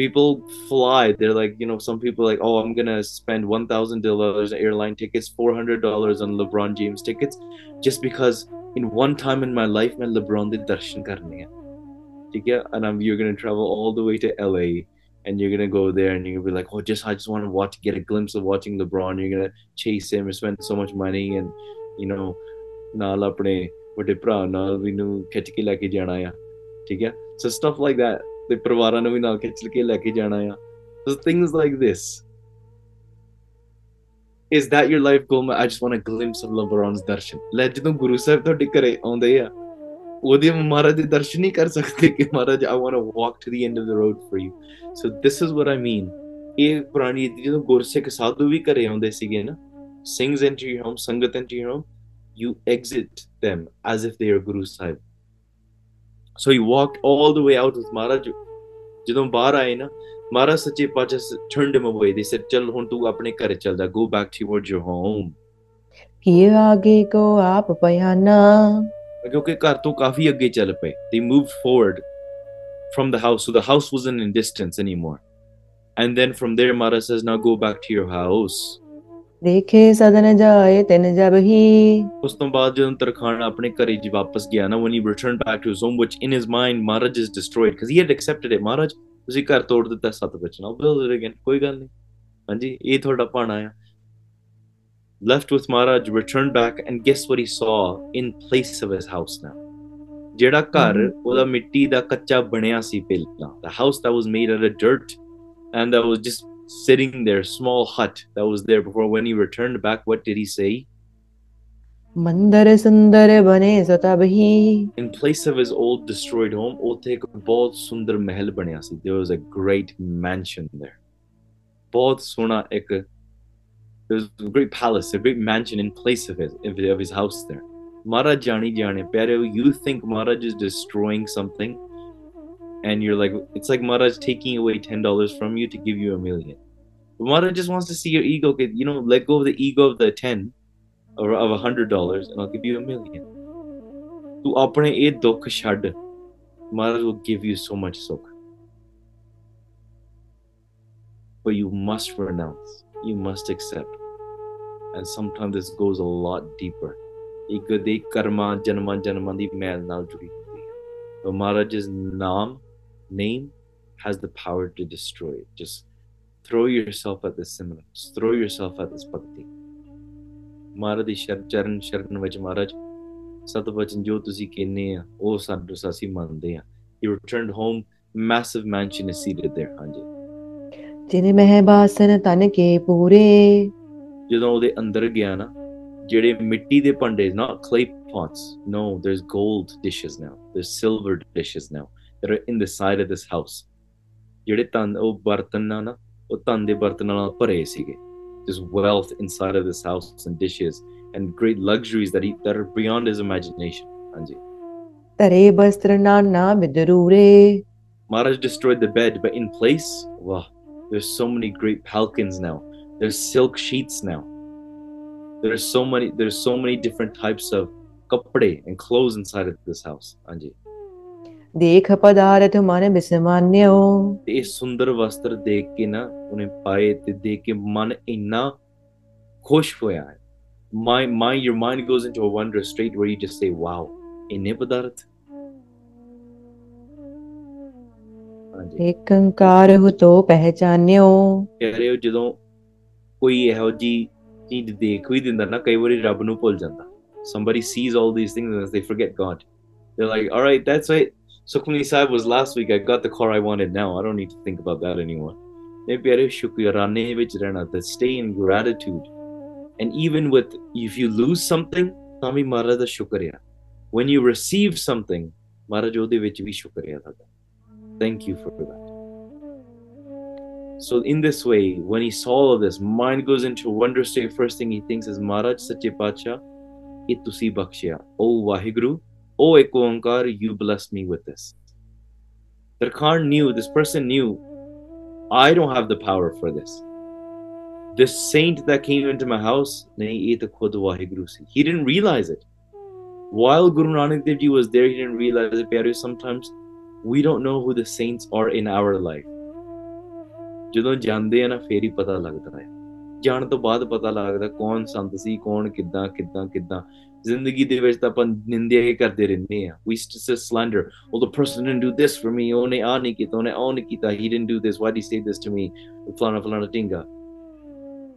people fly they're like you know some people like oh i'm gonna spend $1000 airline tickets $400 on lebron james tickets just because in one time in my life मैं lebron ਦੇ ਦਰਸ਼ਨ ਕਰਨੇ ਆ ਠੀਕ ਹੈ and I'm, you're gonna travel all the way to LA and you're gonna go there and you're gonna be like oh just I just want to watch get a glimpse of watching LeBron you're gonna chase him and spend so much money and you know ਨਾਲ ਆਪਣੇ ਵੱਡੇ ਭਰਾ ਨਾਲ ਵੀ ਨੂੰ ਖਿੱਚ ਕੇ ਲੈ ਕੇ ਜਾਣਾ ਆ ਠੀਕ ਹੈ so stuff like that ਤੇ ਪਰਿਵਾਰਾਂ ਨੂੰ ਵੀ ਨਾਲ ਖਿੱਚ ਕੇ ਲੈ ਕੇ ਜਾਣਾ ਆ so things like this is that your life goal I just want a glimpse of LeBron's darshan ਲੈ ਜਦੋਂ ਗੁਰੂ ਸਾਹਿਬ ਤੁਹਾਡੇ ਘਰੇ ਆਉਂਦੇ ਆ ਉਹਦੇ ਮਹਾਰਾਜ ਦੇ ਦਰਸ਼ਨ ਨਹੀਂ ਕਰ ਸਕਦੇ ਕਿ ਮਹਾਰਾਜ I want to walk to the end of the road for you so this is what I mean ਇਹ ਪੁਰਾਣੀ ਜਦੋਂ ਗੁਰਸਿੱਖ ਸਾਧੂ ਵੀ ਘਰੇ ਆਉਂਦੇ ਸੀਗੇ ਨਾ sings into your home ਸੰਗਤ into your home you exit them as if they are Guru Sahib so he walked all the way out with Maharaj ਜਦੋਂ ਬਾਹਰ ਆਏ ਨਾ ਮਹਾਰਾਜ ਸੱਚੇ ਪਾਤਸ਼ਾਹ turned him away they said ਚੱਲ ਹੁਣ ਤੂੰ ਆਪਣੇ ਘਰ ਚੱਲ ਜਾ go back towards your home ਕੀ ਆਗੇ ਕੋ ਆਪ ਪਿਆਨਾ ਕਿਉਂਕਿ ਘਰ ਤੋਂ ਕਾਫੀ ਅੱਗੇ ਚੱਲ ਪਏ they moved forward from the house so the house wasn't in distance anymore and then from there Maharaj says now go back to your house ਦੇਖੇ ਸਦਨ ਜਾਏ ਤਿਨ ਜਬ ਹੀ ਉਸ ਤੋਂ ਬਾਅਦ ਜਦੋਂ ਤਰਖਾਣ ਆਪਣੇ ਘਰੇ ਜੀ ਵਾਪਸ ਗਿਆ ਨਾ when he returned back to his home which in his mind Maharaj is destroyed because he had accepted it Maharaj ਤੁਸੀਂ ਘਰ ਤੋੜ ਦਿੱਤਾ ਸੱਤ ਬਚਣਾ build it again ਕੋਈ ਗੱਲ ਨਹੀਂ ਹਾਂਜੀ ਇਹ ਤੁਹਾਡਾ ਪਾਣਾ ਆ left with Maharaj returned back and guess what he saw in place of his house now ਜਿਹੜਾ ਘਰ ਉਹਦਾ ਮਿੱਟੀ ਦਾ ਕੱਚਾ ਬਣਿਆ ਸੀ ਪਹਿਲਾਂ the house that was made out of dirt and that was just sitting there, small hut that was there before. When he returned back, what did he say? In place of his old destroyed home, othe ek bahut sundar mahal banaya si. There was a great mansion there. Bahut sona ek there was a great palace, a great mansion in place of his of his house there. Maharaj Jani Pero, you think Maharaj is destroying something? and you're like it's like Maharaj taking away $10 from you to give you a million but Maharaj just wants to see your ego get you know let go of the ego of the 10 or of a hundred dollars and I'll give you a million ਤੂੰ ਆਪਣੇ ਇਹ ਦੁੱਖ ਛੱਡ ਮਹਾਰਾਜ will give you so much ਸੁੱਖ but you must renounce you must accept and sometimes this goes a lot deeper ਇੱਕ ਦੇ ਕਰਮਾਂ ਜਨਮਾਂ ਜਨਮਾਂ ਦੀ ਮੈਲ ਨਾਲ ਜੁੜੀ ਹੁੰਦੀ ਹੈ but ਮਹਾਰਾਜ's ਨਾਮ name has the power to destroy it just throw yourself at this simran just throw yourself at this bhakti ਮਹਾਰਾਜ ਦੀ ਸ਼ਰਨ ਚਰਨ ਸ਼ਰਨ ਵਿੱਚ ਮਹਾਰਾਜ ਸਤ ਬਚਨ ਜੋ ਤੁਸੀਂ ਕਹਿੰਦੇ ਆ ਉਹ ਸਾਨੂੰ ਅਸੀਂ ਮੰਨਦੇ ਆ he returned home massive mansion is seated there ਹਾਂਜੀ ਜਿਨ ਮਹਿ ਬਾਸਨ ਤਨ ਕੇ ਪੂਰੇ ਜਦੋਂ ਉਹਦੇ ਅੰਦਰ ਗਿਆ ਨਾ ਜਿਹੜੇ ਮਿੱਟੀ ਦੇ ਭਾਂਡੇ not clay pots no there's gold dishes now there's silver dishes now that are in the side of this house ਜਿਹੜੇ ਤਨ ਉਹ ਬਰਤਨ ਨਾਲ ਨਾ ਉਹ ਤਨ ਦੇ ਬਰਤਨਾਂ ਨਾਲ ਭਰੇ ਸੀਗੇ there's wealth inside of this house and dishes and great luxuries that he, that are beyond his imagination ਹਾਂਜੀ ਧਰੇ ਬਸਤਰ ਨਾਨਾ ਬਿਦਰੂਰੇ Maharaj destroyed the bed, but in place, wow, there's so many great palkins now. There's silk sheets now. There's so many, there's so many different types of kapde and clothes inside of this house. Anji. ਦੇਖ ਪਦਾਰਥ ਮਨ ਬਿਸਮਾਨਿਓ ਤੇ ਇਹ ਸੁੰਦਰ ਵਸਤਰ ਦੇਖ ਕੇ ਨਾ ਉਹਨੇ ਪਾਏ ਤੇ ਦੇਖ ਕੇ ਮਨ ਇੰਨਾ ਖੁਸ਼ ਹੋਇਆ ਹੈ my mind your mind goes into a wonder state where you just say wow ਇੰਨੇ ਪਦਾਰਥ ਹਾਂਜੀ ਏਕੰਕਾਰ ਹੁ ਤੋ ਪਹਿਚਾਨਿਓ ਕਹਿ ਰਹੇ ਹੋ ਜਦੋਂ ਕੋਈ ਇਹੋ ਜੀ ਚੀਜ਼ ਦੇਖ ਵੀ ਦਿੰਦਾ ਨਾ ਕਈ ਵਾਰੀ ਰੱਬ ਨੂੰ ਭੁੱਲ ਜਾਂਦਾ somebody sees all these things and they forget God they're like all right that's it Sukhmani Sahib was last week. I got the car I wanted now. I don't need to think about that anymore. The stay in gratitude. And even with if you lose something, Tami Marada Shukriya. When you receive something, Maharaj Odevich vi Thank you for that. So in this way, when he saw all of this, mind goes into wonder state. First thing he thinks is Maharaj Sache Pacha, Itusi Bhakshya. Oh Wahiguru, Oh, Ek you blessed me with this. Tarkhan knew, this person knew, I don't have the power for this. This saint that came into my house, he didn't realize it. While Guru Nanak Dev Ji was there, he didn't realize it. Pyare, sometimes we don't know who the saints are in our life. ਜਦੋਂ ਜਾਂਦੇ ਆ ਨਾ ਫੇਰ ਹੀ ਪਤਾ ਲੱਗਦਾ ਹੈ ਜਾਣ ਤੋਂ ਬਾਅਦ ਪਤਾ ਲੱਗਦਾ ਕੌਣ ਸੰਤ ਸੀ ਕੌਣ ਕਿੱਦਾਂ ਕਿੱਦਾਂ ਕਿੱਦਾਂ ਜ਼ਿੰਦਗੀ ਦੇ ਵਿੱਚ ਤਾਂ ਆਪਾਂ ਨਿੰਦਿਆ ਹੀ ਕਰਦੇ ਰਹਿੰਦੇ ਆ we used to say slander well the person didn't do this for me ਉਹਨੇ ਆ ਨਹੀਂ ਕੀਤਾ ਉਹਨੇ ਉਹ ਨਹੀਂ ਕੀਤਾ he didn't do this why did he say this to me ਫਲਾਣਾ ਫਲਾਣਾ ਟਿੰਗਾ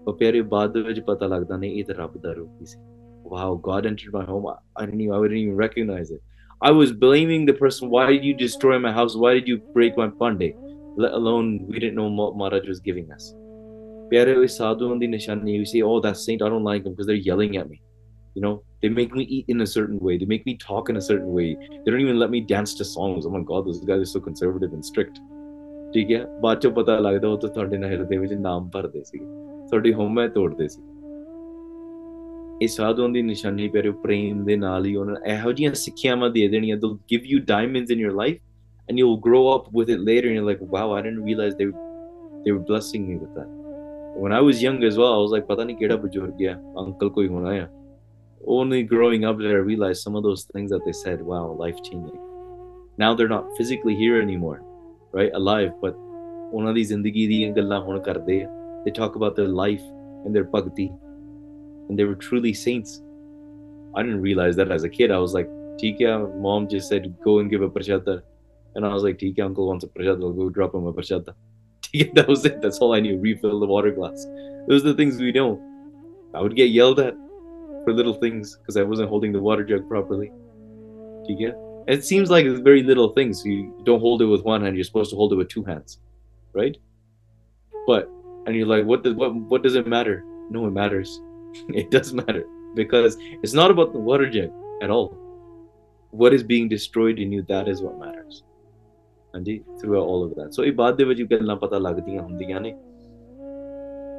ਪਰ ਪਿਆਰੇ ਬਾਅਦ ਦੇ ਵਿੱਚ ਪਤਾ ਲੱਗਦਾ ਨਹੀਂ ਇਹ ਤਾਂ ਰੱਬ ਦਾ ਰੂਪ ਹੀ ਸੀ wow god entered my home i didn't even i didn't even recognize it i was blaming the person why did you destroy my house why did you break my pande let alone we didn't know what Maharaj was giving us. Pyare hoye sadhuan di nishani, you say, oh, that saint, I don't like them because they're yelling at me. You know, they make me eat in a certain way. They make me talk in a certain way. They don't even let me dance to songs. Oh my God, those guys are so conservative and strict. ਠੀਕ ਹੈ ਬਾਅਦ ਚੋਂ ਪਤਾ ਲੱਗਦਾ ਉਹ ਤਾਂ ਤੁਹਾਡੇ ਨਾਲ ਹਿਰਦੇ ਵਿੱਚ ਨਾਮ ਭਰਦੇ ਸੀ ਤੁਹਾਡੀ ਹਉਮੈ ਤੋੜਦੇ ਸੀ ਇਹ ਸਾਧੂਆਂ ਦੀ ਨਿਸ਼ਾਨੀ ਪਿਆਰੇ ਪ੍ਰੇਮ ਦੇ ਨਾਲ ਹੀ ਉਹਨਾਂ ਇਹੋ ਜਿਹੀਆਂ ਸਿੱਖਿਆਵਾਂ ਦੇ ਦੇਣੀਆਂ they'll give you diamonds in your life and you'll grow up with it later and you're like wow i didn't realize they they were blessing me with that when i was young as well i was like pata nahi keda bujurg hai uncle koi hona hai only growing up did I realize some of those things that they said, wow, life changing. Now they're not physically here anymore, right? Alive, but one of these they talk about their life and their bhakti and they were truly saints. I didn't realize that as a kid. I was like tika mom just said go and give a prashada and i was like tika uncle wants a prashada i'll go drop him a prashada that was it. That's all i knew. Refill the water glass. Those are the things we know. I would get yelled at for little things because I wasn't holding the water jug properly. Do you get? It seems like it's very little things. You don't hold it with one hand. You're supposed to hold it with two hands, right? But and you're like, what does what what does it matter? No, it matters. it does matter. because it's not about the water jug at all. What is being destroyed in you, that is what matters. ਹਾਂਜੀ throughout all of that. So ਇਬਾਦਤ ਦੇ ਵਿੱਚ ਵੀ ਗੱਲਾਂ ਪਤਾ ਲੱਗਦੀਆਂ ਹੁੰਦੀਆਂ ਨੇ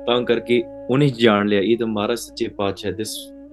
ਤਾਂ ਕਰਕੇ ਉਹਨੇ ਜਾਣ ਲਿਆ ਇਹ ਤਾਂ ਮਹਾਰਾਜ ਸੱਚੇ ਪਾਤਸ਼ਾਹ this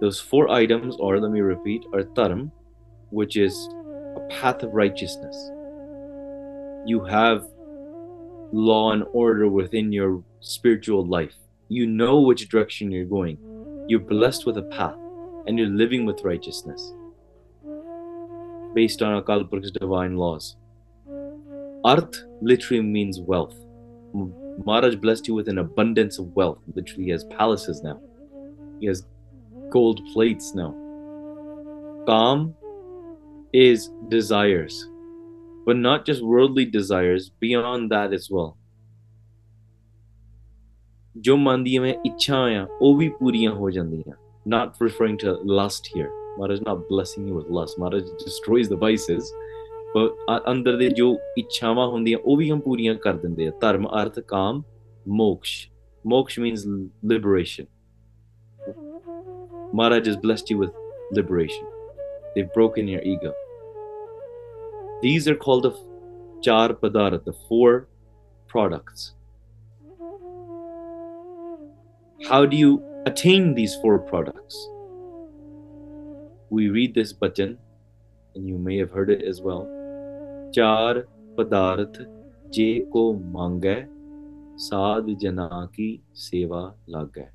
those four items are let me repeat are dharma which is a path of righteousness you have law and order within your spiritual life. You know which direction you're going. You're blessed with a path and you're living with righteousness based on Akal Purukh's divine laws. Arth literally means wealth. Maharaj blessed you with an abundance of wealth. Literally, he has palaces now, he has gold plates now. Kam is desires but not just worldly desires, beyond that as well. ਜੋ ਮਨ ਦੀਆਂ ਮੈਂ ਇੱਛਾ ਆ ਉਹ ਵੀ ਪੂਰੀਆਂ ਹੋ ਜਾਂਦੀਆਂ not referring to lust here Maharaj not blessing you with lust Maharaj destroys the vices but ਅ- ਅੰਦਰ ਦੇ ਜੋ ਇੱਛਾਵਾਂ ਹੁੰਦੀਆਂ ਉਹ ਵੀ ਹਮ ਪੂਰੀਆਂ ਕਰ ਦਿੰਦੇ ਆ ਧਰਮ ਅਰਥ ਕਾਮ ਮੋਕਸ਼ ਮੋਕਸ਼ means liberation Maharaj has blessed you with liberation they've broken your ego these are called the char padarth, the four products. How do you attain these four products? We read this button, and you may have heard it as well. Char padarth je ko mangay sad jana ki seva lagay.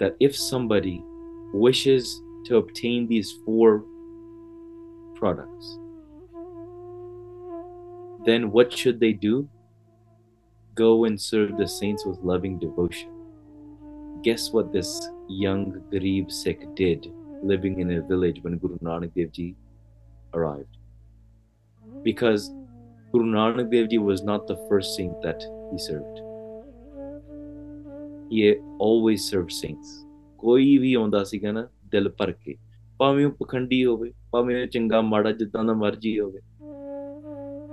That if somebody wishes to obtain these four products, then what should they do? Go and serve the saints with loving devotion. Guess what this young Garib Sikh did living in a village when Guru Nanak Dev Ji arrived? Because Guru Nanak Dev Ji was not the first saint that he served. He always served saints. ਕੋਈ ਵੀ ਆਉਂਦਾ ਸੀਗਾ ਨਾ ਦਿਲ ਭਰ ਕੇ ਭਾਵੇਂ ਉਹ ਪਖੰਡੀ ਹੋਵੇ ਭਾਵੇਂ ਉਹ ਚੰਗਾ ਮਾੜਾ ਜਿੱਦਾਂ ਦਾ ਮਰਜ਼ੀ ਹੋਵੇ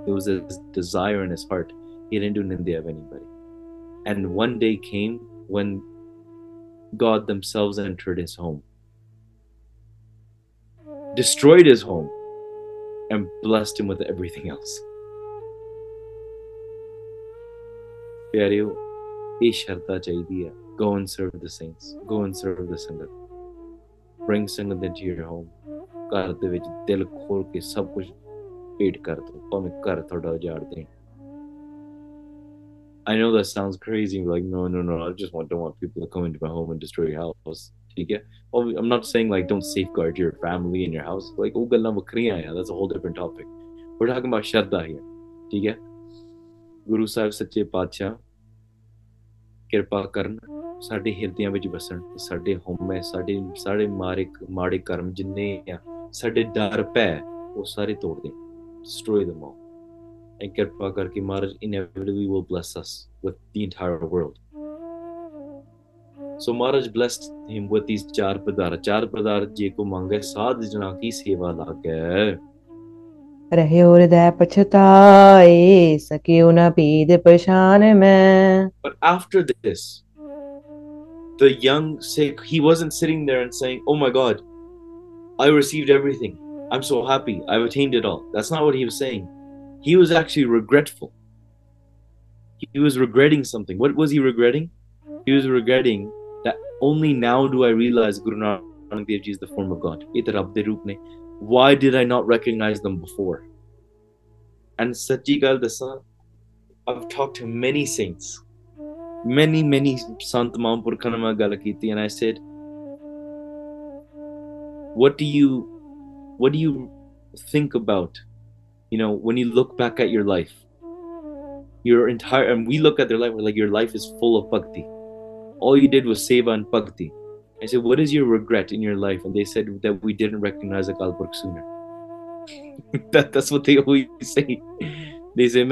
it was a desire in his heart. He didn't do Nindya of anybody. And one day came when God themselves entered his home, destroyed his home, and blessed him with everything else. ਪਿਆਰਿਓ ਇਹ ਸ਼ਰਧਾ ਚਾਹੀਦੀ ਹੈ go and serve the saints go and serve the ਸੰਗਤ bring ਸੰਗਤ into your home ਘਰ ਦੇ ਵਿੱਚ ਦਿਲ ਖੋਲ ਕੇ ਸਭ ਕੁਝ ਭੇਟ ਕਰ ਦੋ ਭਾਵੇਂ ਘਰ ਤੁਹਾਡਾ ਉਜਾੜ I know that sounds crazy. Like, no, no, no. I just want, don't want people to come into my home and destroy your house. I'm not saying like don't safeguard your family and your house. Like, oh, that's a whole different topic. We're talking about Shraddha here. Guru Sahib Sache Pacha ਕਿਰਪਾ ਕਰਨ ਸਾਡੇ ਹਿਰਦਿਆਂ ਵਿੱਚ ਵਸਣ ਤੇ ਸਾਡੇ ਹਉਮੈ, ਸਾਡੇ ਸਾਡੇ ਮਾਰੇ, ਮਾੜੇ ਕਰਮ ਜਿੰਨੇ ਆ, ਸਾਡੇ ਡਰ, ਭੈ, ਉਹ ਸਾਰੇ ਤੋੜ ਦੇ destroy them all. And ਕਿਰਪਾ ਕਰਕੇ Maharaj, inevitably will bless us with the entire world. So Maharaj blessed him with these ਚਾਰ ਪਦਾਰਥ। ਚਾਰ ਪਦਾਰਥ ਜੇ ਕੋ ਮੰਗੇ, ਸਾਧ ਜਨਾ ਕੀ ਸੇਵਾ ਲਾਗੈ। But after this, the young Sikh, he wasn't sitting there and saying, Oh my God, I received everything. I'm so happy. I've attained it all. That's not what he was saying. He was actually regretful. He was regretting something. What was he regretting? He was regretting that only now do I realize Guru Nanak Dev Ji is the form of God why did I not recognize them before? And Satyagal Dasa, I've talked to many saints, many, many Sant Mampurkanama Galakiti, and I said, What do you what do you think about, you know, when you look back at your life? Your entire and we look at their life, we're like, your life is full of bhakti. All you did was seva and bhakti. I said, What is your regret in your life? And they said that we didn't recognize Akal Purukh sooner. that, that's what they always say. They say,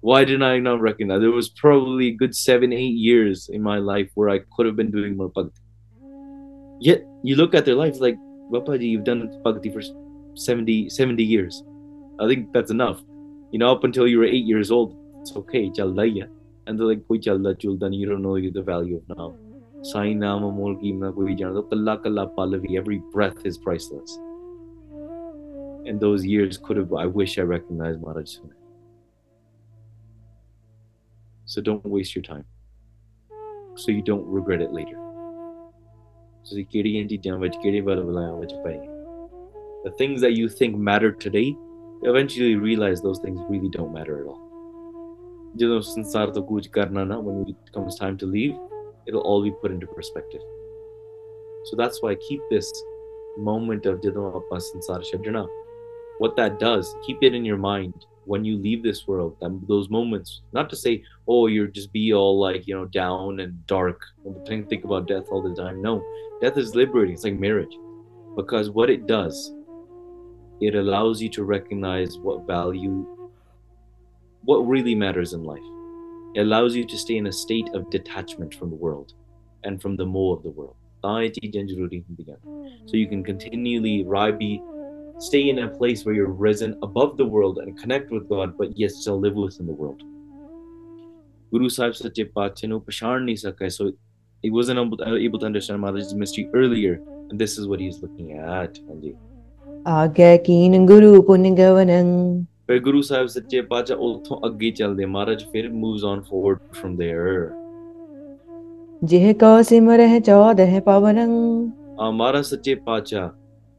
Why didn't I not recognize? There was probably good seven, eight years in my life where I could have been doing more bhakti. Yet you look at their lives like, Bapaji, you've done bhakti for 70, 70 years. I think that's enough. You know, up until you were eight years old, it's okay, Jaldaya And they're like, koi chalda chulda nahi, you don't know the value of naam. Sai naam amol ki na koi jana. Kalla kalla palavi, every breath is priceless. And those years could have, I wish I recognized Maharaj sooner. So don't waste your time. So you don't regret it later. ਤੁਸੀਂ ਕਿਹੜੀਆਂ ਚੀਜ਼ਾਂ ਵਿੱਚ ਕਿਹੜੇ ਵੱਲ ਬੁਲਾਇਆ ਵਿੱਚ ਪਏ The things that you think matter today, eventually you realize those things really don't matter at all. ਜਦੋਂ ਸੰਸਾਰ ਤੋਂ ਕੂਚ ਕਰਨਾ ਨਾ when it comes time to leave, it'll all be put into perspective. So that's why keep this moment of ਜਦੋਂ ਆਪਾਂ ਸੰਸਾਰ ਛੱਡਣਾ what that does, keep it in your mind when you leave this world. That, those moments, not to say, oh, you're just be all like, you know, down and dark and think, think about death all the time. No, death is liberating. It's like marriage. Because what it does, it allows you to recognize what value, what really matters in life. It allows you to stay in a state of detachment from the world and from the mo of the world. So you can continually rabi, stay in a place where you're risen above the world and connect with God, but yet still live within the world. Guru Sahib Sache Pachenu Pashar Nisakai. So he wasn't able uh, to understand Mother's mystery earlier, and this is what he's looking at. Anji. Aga Guru Puningavanang. ਫਿਰ ਗੁਰੂ ਸਾਹਿਬ ਸੱਚੇ ਪਾਤਸ਼ਾਹ ਉੱਥੋਂ ਅੱਗੇ ਚੱਲਦੇ ਮਹਾਰਾਜ ਫਿਰ moves on forward from there ਜਿਹ ਕੋ ਸਿਮਰਹਿ ਚੌਦਹ ਪਵਨੰ। uh, ਮਹਾਰਾਜ ਸੱਚੇ ਪਾਤਸ਼ਾਹ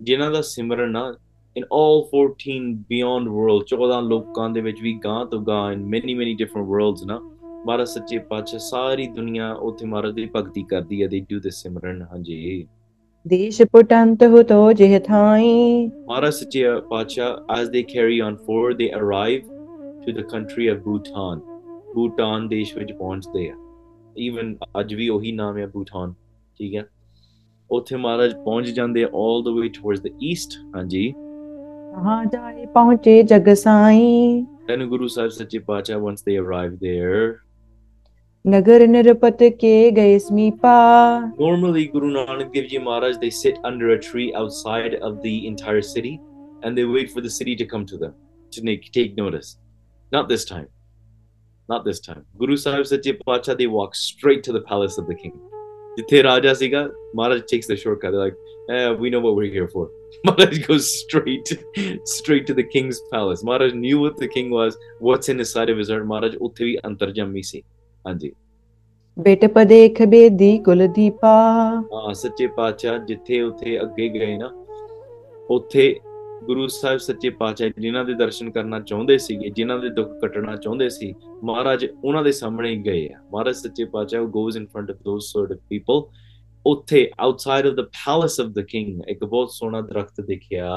ਜਿਨ੍ਹਾਂ ਦਾ ਸਿਮਰਨ ਨਾ in all 14 beyond world 14 ਲੋਕਾਂ ਦੇ ਵਿੱਚ ਵੀ ਗਾਂ ਤੋਂ ਗਾਂ in many many different worlds ਨਾ ਮਹਾਰਾਜ ਸੱਚੇ ਪਾਤਸ਼ਾਹ ਸਾਰੀ ਦੁਨੀਆ ਉੱਥੇ ਮਹਾਰਾਜ ਦੀ ਭਗਤੀ ਕਰਦੀ ਹੈ they do this ਸਿਮਰਨ ਹਾਂਜੀ। ਦੇਸ਼ ਪੁਟੰਤ ਹੋ ਤੋ ਜਿਹ ਥਾਈ ਮਹਾਰਾਜ ਸੱਚੇ ਪਾਤਸ਼ਾਹ as they carry on forward they arrive to the country of Bhutan Bhutan ਦੇਸ਼ ਵਿੱਚ ਪਹੁੰਚਦੇ ਆ even ਅੱਜ ਵੀ ਉਹੀ ਨਾਮ ਹੈ ਭੂਟਾਨ ਠੀਕ ਹੈ ਉੱਥੇ ਮਹਾਰਾਜ ਪਹੁੰਚ ਜਾਂਦੇ ਆ all the way towards the east ਹਾਂਜੀ ਕਹਾਂ ਜਾਏ ਪਹੁੰਚੇ ਜਗ ਸਾਈ then Guru Sahib Sache Pacha once they arrive there Nagar ke. Normally, Guru Nanak Dev Ji Maharaj, they sit under a tree outside of the entire city and they wait for the city to come to them, to make, take notice. Not this time. Not this time. Guru Sahib Sache Pacha, they walk straight to the palace of the king. Jithe Raja Siga, Maharaj takes the shortcut. They're like, eh, we know what we're here for. Maharaj goes straight, straight to the king's palace. Maharaj knew what the king was, what's in the side of his heart. Maharaj, uthi antarjam misi. ਹਾਂਜੀ। ਬਿਟ ਪਦੇਖ ਬੇਦੀ ਕੁਲ ਦੀਪਾ। ਹਾਂ ਸੱਚੇ ਪਾਤਸ਼ਾਹ ਜਿੱਥੇ ਉੱਥੇ ਅੱਗੇ ਗਏ ਨਾ ਉੱਥੇ ਗੁਰੂ ਸਾਹਿਬ ਸੱਚੇ ਪਾਤਸ਼ਾਹ ਜਿਨ੍ਹਾਂ ਦੇ ਦਰਸ਼ਨ ਕਰਨਾ ਚਾਹੁੰਦੇ ਸੀਗੇ ਜਿਨ੍ਹਾਂ ਦੇ ਦੁੱਖ ਕੱਟਣਾ ਚਾਹੁੰਦੇ ਸੀ ਮਹਾਰਾਜ ਉਹਨਾਂ ਦੇ ਸਾਹਮਣੇ ਹੀ ਗਏ ਆ। ਮਹਾਰਾਜ ਸੱਚੇ ਪਾਤਸ਼ਾਹ goes in front of those sort of people ਉੱਥੇ outside of the palace of the king ਇੱਕ ਬਹੁਤ ਸੋਹਣਾ ਦਰਖਤ ਦੇਖਿਆ।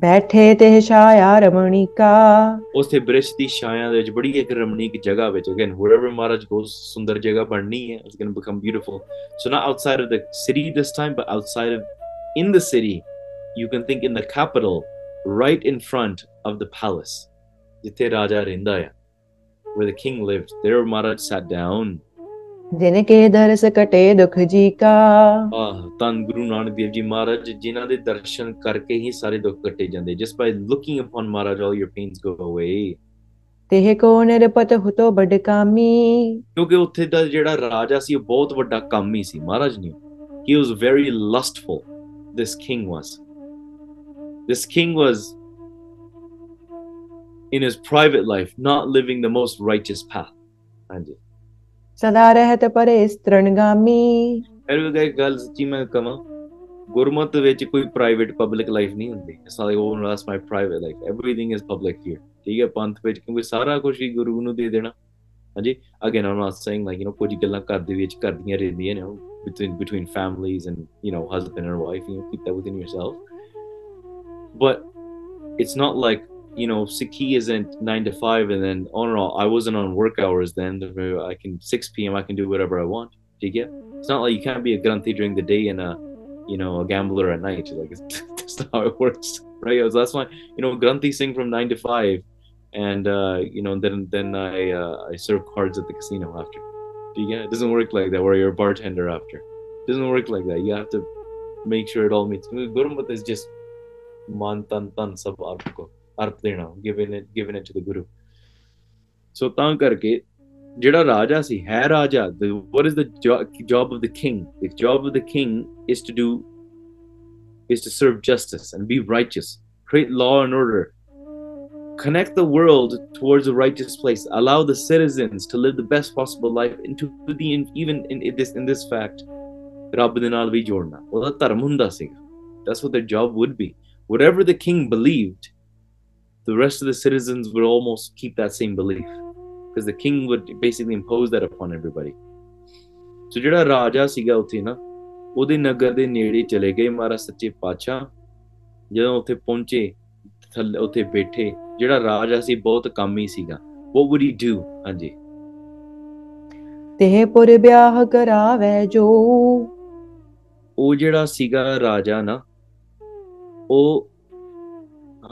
ਬੈਠੇ ਤੇ ਛਾਇਆ ਰਮਣੀਕਾ ਉੱਥੇ ਬ੍ਰਿਸ਼ ਦੀ ਛਾਇਆ ਦੇ ਵਿੱਚ ਬੜੀ ਇੱਕ ਰਮਣੀਕ ਜਗ੍ਹਾ ਵਿੱਚ again wherever Maharaj goes ਸੁੰਦਰ ਜਗ੍ਹਾ ਬਣਨੀ ਹੈ it's going to become beautiful so not outside of the city this time but outside of in the city you can think in the capital right in front of the palace ਜਿੱਥੇ ਰਾਜਾ ਰਹਿੰਦਾ ਹੈ where the king lived there Maharaj sat down ਜਿਨ ਕੇ ਦਰਸ ਕਟੇ ਦੁਖ ਜੀ ਕਾ ਆਹ ਤਨ ਗੁਰੂ ਨਾਨਕ ਦੇਵ ਜੀ ਮਹਾਰਾਜ ਜਿਨ੍ਹਾਂ ਦੇ ਦਰਸ਼ਨ ਕਰਕੇ ਹੀ ਸਾਰੇ ਦੁੱਖ ਕੱਟੇ ਜਾਂਦੇ just by looking upon Maharaj all your pains go away ਤਿਹ ਕੋ ਨਿਰਪਤ ਹੁਤੋ ਬੜ ਕਾਮੀ ਕਿਉਂਕਿ ਉੱਥੇ ਦਾ ਜਿਹੜਾ ਰਾਜਾ ਸੀ ਉਹ ਬਹੁਤ ਵੱਡਾ ਕਾਮੀ ਸੀ ਮਹਾਰਾਜ ਨੇ he was very lustful this king was this king was in his private life not living the most righteous path સદા રહેત પરે સ્ત્રણગામી ਫਿਰ ਗਾਇ ਗੱਲ ਸੱਚੀ ਮੈਂ ਕਹਾਂ ਗੁਰਮਤ ਵਿੱਚ ਕੋਈ ਪ੍ਰਾਈਵੇਟ ਪਬਲਿਕ ਲਾਈਫ ਨਹੀਂ ਹੁੰਦੀ it's not like on loss my private life everything is public here ਠੀਕ ਹੈ ਪੰਥ ਵਿੱਚ ਕਿਉਂਕਿ ਸਾਰਾ ਕੁਝ ਹੀ ਗੁਰੂ ਨੂੰ ਦੇ ਦੇਣਾ ਹਾਂਜੀ again I'm not saying like you نو ਕੁਝ ਗੱਲਾਂ ਘਰ ਦੇ ਵਿੱਚ ਕਰਦੀਆਂ ਰਹਿੰਦੀਆਂ ਨੇ between between families and you نو husband and wife you keep that within yourself but it's not like you know, Sikhi isn't nine to five, and then oh, on and on. I wasn't on work hours then. I can six p.m. I can do whatever I want. Do you get? It's not like you can't be a granthi during the day and a, you know, a gambler at night. Like that's not how it works, right? So that's why you know granthi sing from nine to five, and uh, you know then then I uh, I serve cards at the casino after. Do you get? It doesn't work like that. Where you're a bartender after, it doesn't work like that. You have to make sure it all meets. Gurmat is just man tan tan sab aapko. arp dena giving it giving it to the guru so ਤਾਂ ਕਰਕੇ ਜਿਹੜਾ ਰਾਜਾ ਸੀ ਹੈ ਰਾਜਾ the what is the jo- job of the king the job of the king is to do is to serve justice and be righteous create law and order connect the world towards a righteous place allow the citizens to live the best possible life into the even in, in this in this fact ਰੱਬ ਦੇ ਨਾਲ ਵੀ ਜੋੜਨਾ ਉਹਦਾ ਧਰਮ ਹੁੰਦਾ ਸੀਗਾ that's what their job would be whatever the king believed the rest of the citizens would almost keep that same belief because the king would basically impose that upon everybody so ਜਿਹੜਾ ਰਾਜਾ ਸੀਗਾ ਉੱਥੇ ਨਾ ਉਹਦੇ ਨਗਰ ਦੇ ਨੇੜੇ ਚਲੇ ਗਏ ਮਹਾਰਾਜ ਸੱਚੇ ਪਾਤਸ਼ਾਹ ਜਦੋਂ ਉੱਥੇ ਪਹੁੰਚੇ ਥੱਲੇ ਉੱਥੇ ਬੈਠੇ ਜਿਹੜਾ ਰਾਜਾ ਸੀ ਬਹੁਤ ਕਾਮੀ ਸੀਗਾ what would he do ਹਾਂਜੀ ਤੇ ਪੁਰ ਵਿਆਹ ਕਰਾਵੇ ਜੋ ਉਹ ਜਿਹੜਾ ਸੀਗਾ ਰਾਜਾ ਨਾ ਉਹ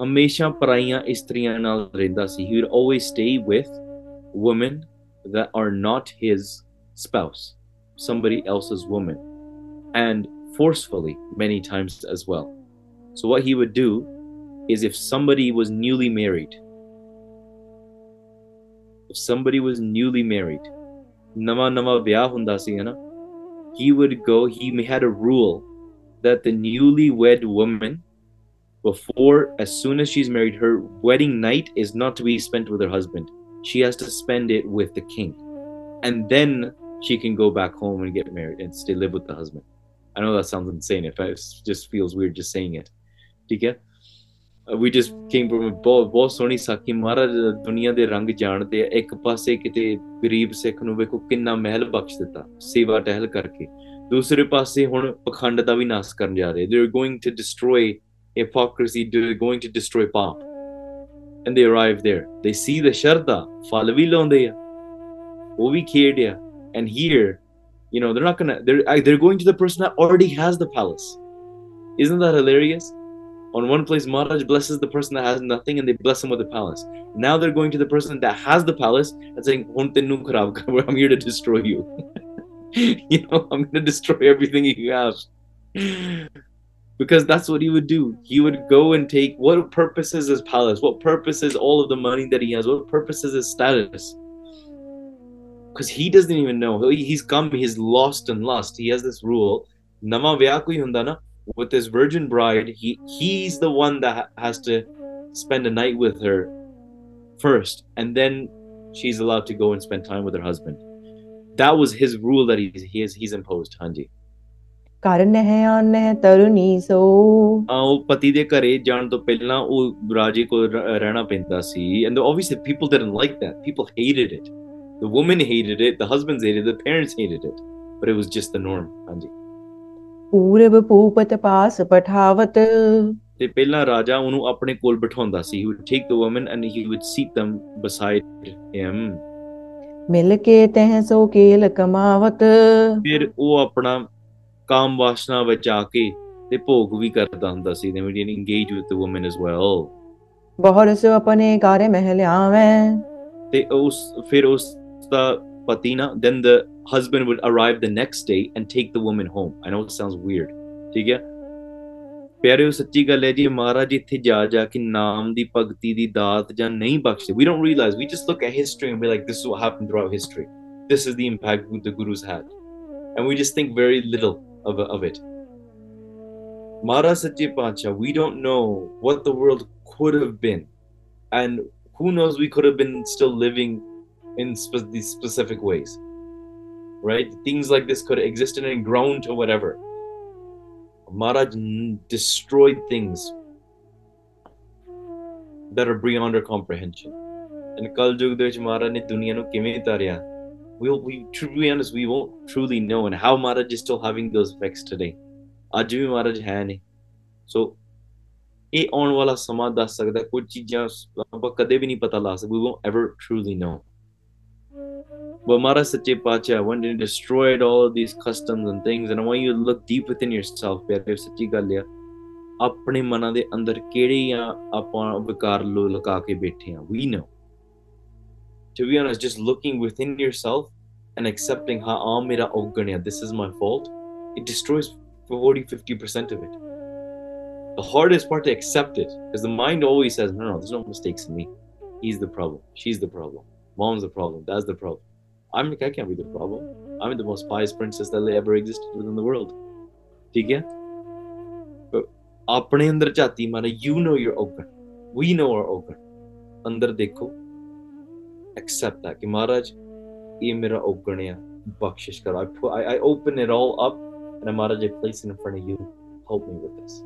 ਹਮੇਸ਼ਾ ਪਰਾਈਆਂ ਇਸਤਰੀਆਂ ਨਾਲ ਰਹਿੰਦਾ ਸੀ he would always stay with women that are not his spouse somebody else's woman and forcefully many times as well so what he would do is if somebody was newly married if somebody was newly married nama nama ਵਿਆਹ ਹੁੰਦਾ ਸੀ ਨਾ he would go he had a rule that the newlywed woman before as soon as she's married her wedding night is not to be spent with her husband she has to spend it with the king and then she can go back home and get married and stay live with the husband i know that sounds insane if it just feels weird just saying it ਠੀਕ ਹੈ we just came from a ਬਹੁਤ ਬਹੁਤ ਸੋਹਣੀ ਸਾਖੀ ਮਹਾਰਾਜ ਦੁਨੀਆ ਦੇ ਰੰਗ ਜਾਣਦੇ ਆ ਇੱਕ ਪਾਸੇ ਕਿਤੇ ਗਰੀਬ ਸਿੱਖ ਨੂੰ ਵੇਖੋ ਕਿੰਨਾ ਮਹਿਲ ਬਖਸ਼ ਦਿੱਤਾ ਸੇਵਾ ਟਹਿਲ ਕਰਕੇ ਦੂਸਰੇ ਪਾਸੇ ਹੁਣ ਪਖੰਡ ਦਾ ਵੀ ਨਾਸ ਕਰਨ ਜਾ ਰਹੇ they are going to destroy hypocrisy going to destroy palm. And they arrive there. They see the sharda, falavi londeya, ovi kirdeya. And here, you know, they're not gonna, they're, they're going to the person that already has the palace. Isn't that hilarious? On one place, Maharaj blesses the person that has nothing and they bless him with a palace. Now they're going to the person that has the palace and saying, I'm here to destroy you. you know, I'm going to destroy everything you have because that's what he would do. He would go and take what purpose is his palace, what purpose is all of the money that he has, what purpose is his status. Because he doesn't even know. He's come, he's lost and lost. He has this rule. Nama hundana with this virgin bride he he's the one that has to spend a night with her first and then she's allowed to go and spend time with her husband that was his rule that he's he's, he's imposed hanji ਕਰ ਨਹਿ ਆਨ ਨਹਿ ਤਰੁਨੀ ਸੋ। ਆ ਉਹ ਪਤੀ ਦੇ ਘਰੇ ਜਾਣ ਤੋਂ ਪਹਿਲਾਂ ਉਹ ਰਾਜੇ ਕੋ ਰਹਿਣਾ ਪੈਂਦਾ ਸੀ and obviously people didn't like that people hated it the woman hated it the husbands hated it the parents hated it but it was just the norm ਹਾਂਜੀ। ਪੂਰਬ ਪੂਪਤ ਪਾਸ ਪਠਾਵਤ। ਤੇ ਪਹਿਲਾਂ ਰਾਜਾ ਉਹਨੂੰ ਆਪਣੇ ਕੋਲ ਬਿਠਾਉਂਦਾ ਸੀ। He would take the woman and he would seat them beside him ਮਿਲ ਕੇ ਤਹਿ ਸੋ ਕੇਲ ਕਮਾਵਤ। ਫਿਰ ਉਹ ਆਪਣਾ ਕਾਮ ਵਾਸਨਾ ਵਿੱਚ ਆ ਕੇ ਤੇ ਭੋਗ ਵੀ ਕਰਦਾ ਹੁੰਦਾ ਸੀ they would engage with the woman as well ਬਹੁਰ ਸੋ ਆਪਣੇ ਘਰ ਮਹਿਲ ਆਵੈ ਤੇ ਉਸ ਫਿਰ ਉਸ ਦਾ ਪਤੀ ਨਾ then the husband would arrive the next day and take the woman home i know it sounds weird ਠੀਕ ਹੈ ਪਿਆਰਿਓ ਸੱਚੀ ਗੱਲ ਹੈ ਜੀ ਮਹਾਰਾਜ ਇੱਥੇ ਜਾ ਜਾ ਕੇ ਨਾਮ ਦੀ ਭਗਤੀ ਦੀ ਦਾਤ ਜਾਂ ਨਹੀਂ ਬਖਸ਼ਦੇ we don't realize we just look at history and be like this is what happened throughout history this is the impact the gurus had and we just think very little of, of it Maharaj Sache Pacha, we don't know what the world could have been. And who knows, we could have been still living in spe- these specific ways. Right? Things like this could have existed and grown to whatever. Maharaj n- destroyed things that are beyond our comprehension. And Kal Yug ਦੇ ਵਿੱਚ ਮਹਾਰਾਜ ਨੇ ਦੁਨੀਆ ਨੂੰ ਕਿਵੇਂ ਤਾਰਿਆ we'll, we, to be honest, we won't truly know and how Maharaj is still having those effects today. ਅੱਜ ਵੀ ਮਹਾਰਾਜ ਹੈ ਨੇ ਸੋ ਇਹ ਆਉਣ ਵਾਲਾ ਸਮਾਂ ਦੱਸ ਸਕਦਾ ਕੁਝ ਚੀਜ਼ਾਂ ਆਪਾਂ ਕਦੇ ਵੀ ਨਹੀਂ ਪਤਾ ਲਾ ਸਕਦੇ we won't ever truly know But Mara Sache Pacha went and destroyed all of these customs and things. And I want you to look deep within yourself. ਪਿਆਰੇ ਸੱਚੀ ਗੱਲ ਆ ਆਪਣੇ ਮਨਾਂ ਦੇ ਅੰਦਰ ਕਿਹੜੀਆਂ ਆਪਾਂ ਵਿਕਾਰ ਲੋ ਲਗਾ ਕੇ ਬੈਠੇ ਆ we know to be honest, just looking within yourself and accepting, ha, ah, mera this is my fault, it destroys 40 50% of it. The hardest part to accept it, because the mind always says, no, no, there's no mistakes in me. He's the problem. She's the problem. Mom's the problem. That's the problem. I'm like, I can't be the problem. I'm the most pious princess that ever existed within the world. ठीक है अपने अंदर चाहती माना you know your ओगन we know our ओगन अंदर देखो accept that. Maharaj, mera bakshish. I, put, I, I open it all up and Maharaj, I place it in front of you. Help me with this.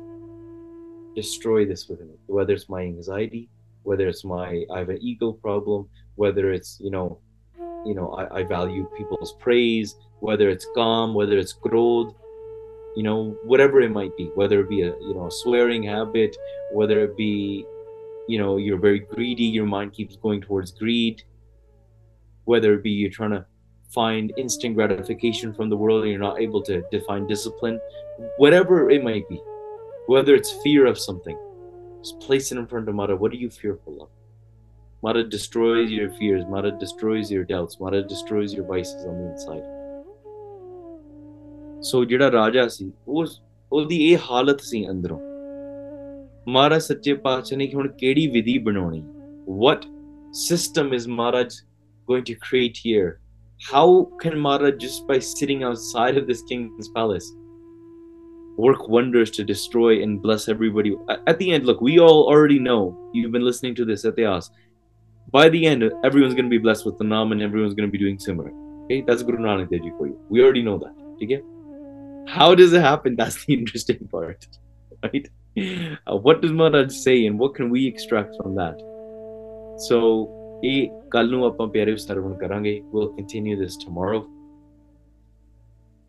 Destroy this within me. Whether it's my anxiety, whether it's my I have an ego problem, whether it's you know, you know I, I value people's praise, whether it's calm, whether it's growth, you know whatever it might be, whether it be a you know a swearing habit, whether it be, you know you're very greedy, your mind keeps going towards greed, whether it be you're trying to find instant gratification from the world and you're not able to define discipline whatever it might be whether it's fear of something just place it in front of mara what are you fearful of mara destroys your fears mara destroys your doubts mara destroys your vices on the inside ਸੋ ਜਿਹੜਾ ਰਾਜਾ ਸੀ ਉਸ ਉਹਦੀ ਇਹ ਹਾਲਤ ਸੀ ਅੰਦਰੋਂ ਮਹਾਰਾਜ ਸੱਚੇ ਪਾਤਸ਼ਾਹ ਨੇ ਕਿ ਹੁਣ ਕਿਹੜੀ ਵਿਧੀ ਬਣਾਉਣੀ what system is Maharaj going to create here? How can Maharaj just by sitting outside of this king's palace work wonders to destroy and bless everybody? At the end look we all already know you've been listening to this at the house by the end everyone's going to be blessed with the nam and everyone's going to be doing similar. Okay? That's Guru Nanak Dev Ji for you. We already know that. Okay? How does it happen? That's the interesting part right? Uh, what does maharaj say and what can we extract from that? So ਇਹ ਕੱਲ ਨੂੰ ਆਪਾਂ ਪਿਆਰੇ ਸਰਵਣ ਕਰਾਂਗੇ we'll continue this tomorrow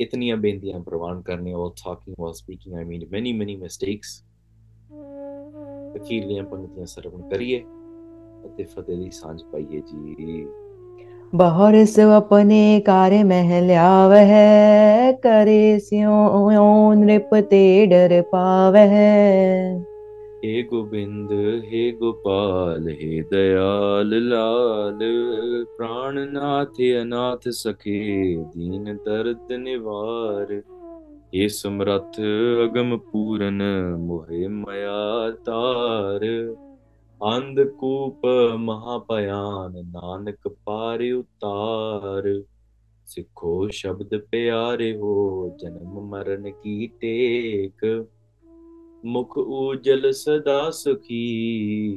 ਇਤਨੀਆਂ ਬੇਨਤੀਆਂ ਪ੍ਰਵਾਨ ਕਰਨੇ while talking while speaking I made many many mistakes ਅਖੀਰਲੀਆਂ ਪੰਕਤੀਆਂ ਸਰਵਣ ਕਰੀਏ ਅਤੇ ਫਤਿਹ ਦੀ ਸਾਂਝ ਪਾਈਏ ਜੀ बहुर सो अपने कार्य महल्यावह करे स्यो नृप ते डर पावह हे हे गोविंद, हे गोपाल, हे दयाल लाल प्राण प्राणनाथ अनाथ सखे, दीन दर्द निवार। हे समरथ, अगम पूरन, मोहे मया तार। अंधकूप महापयान, नानक पार उतार। सिखो शब्द प्यारे हो, जन्म मरण की टेक। मुख उजल सदा सुखी।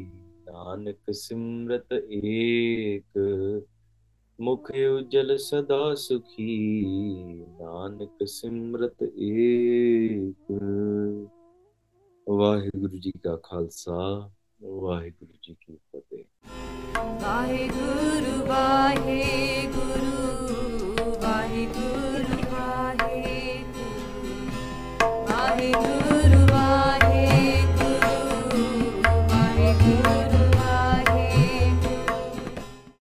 नानक सिमरत एक। मुख उजल सदा सुखी। नानक सिमरत एक। वाहिगुरु जी का खालसा, वाहिगुरु जी की फतेह। वाहिगुरु वाहिगुरु वाहिगुरु वाहिगुरु। वाहिगुरु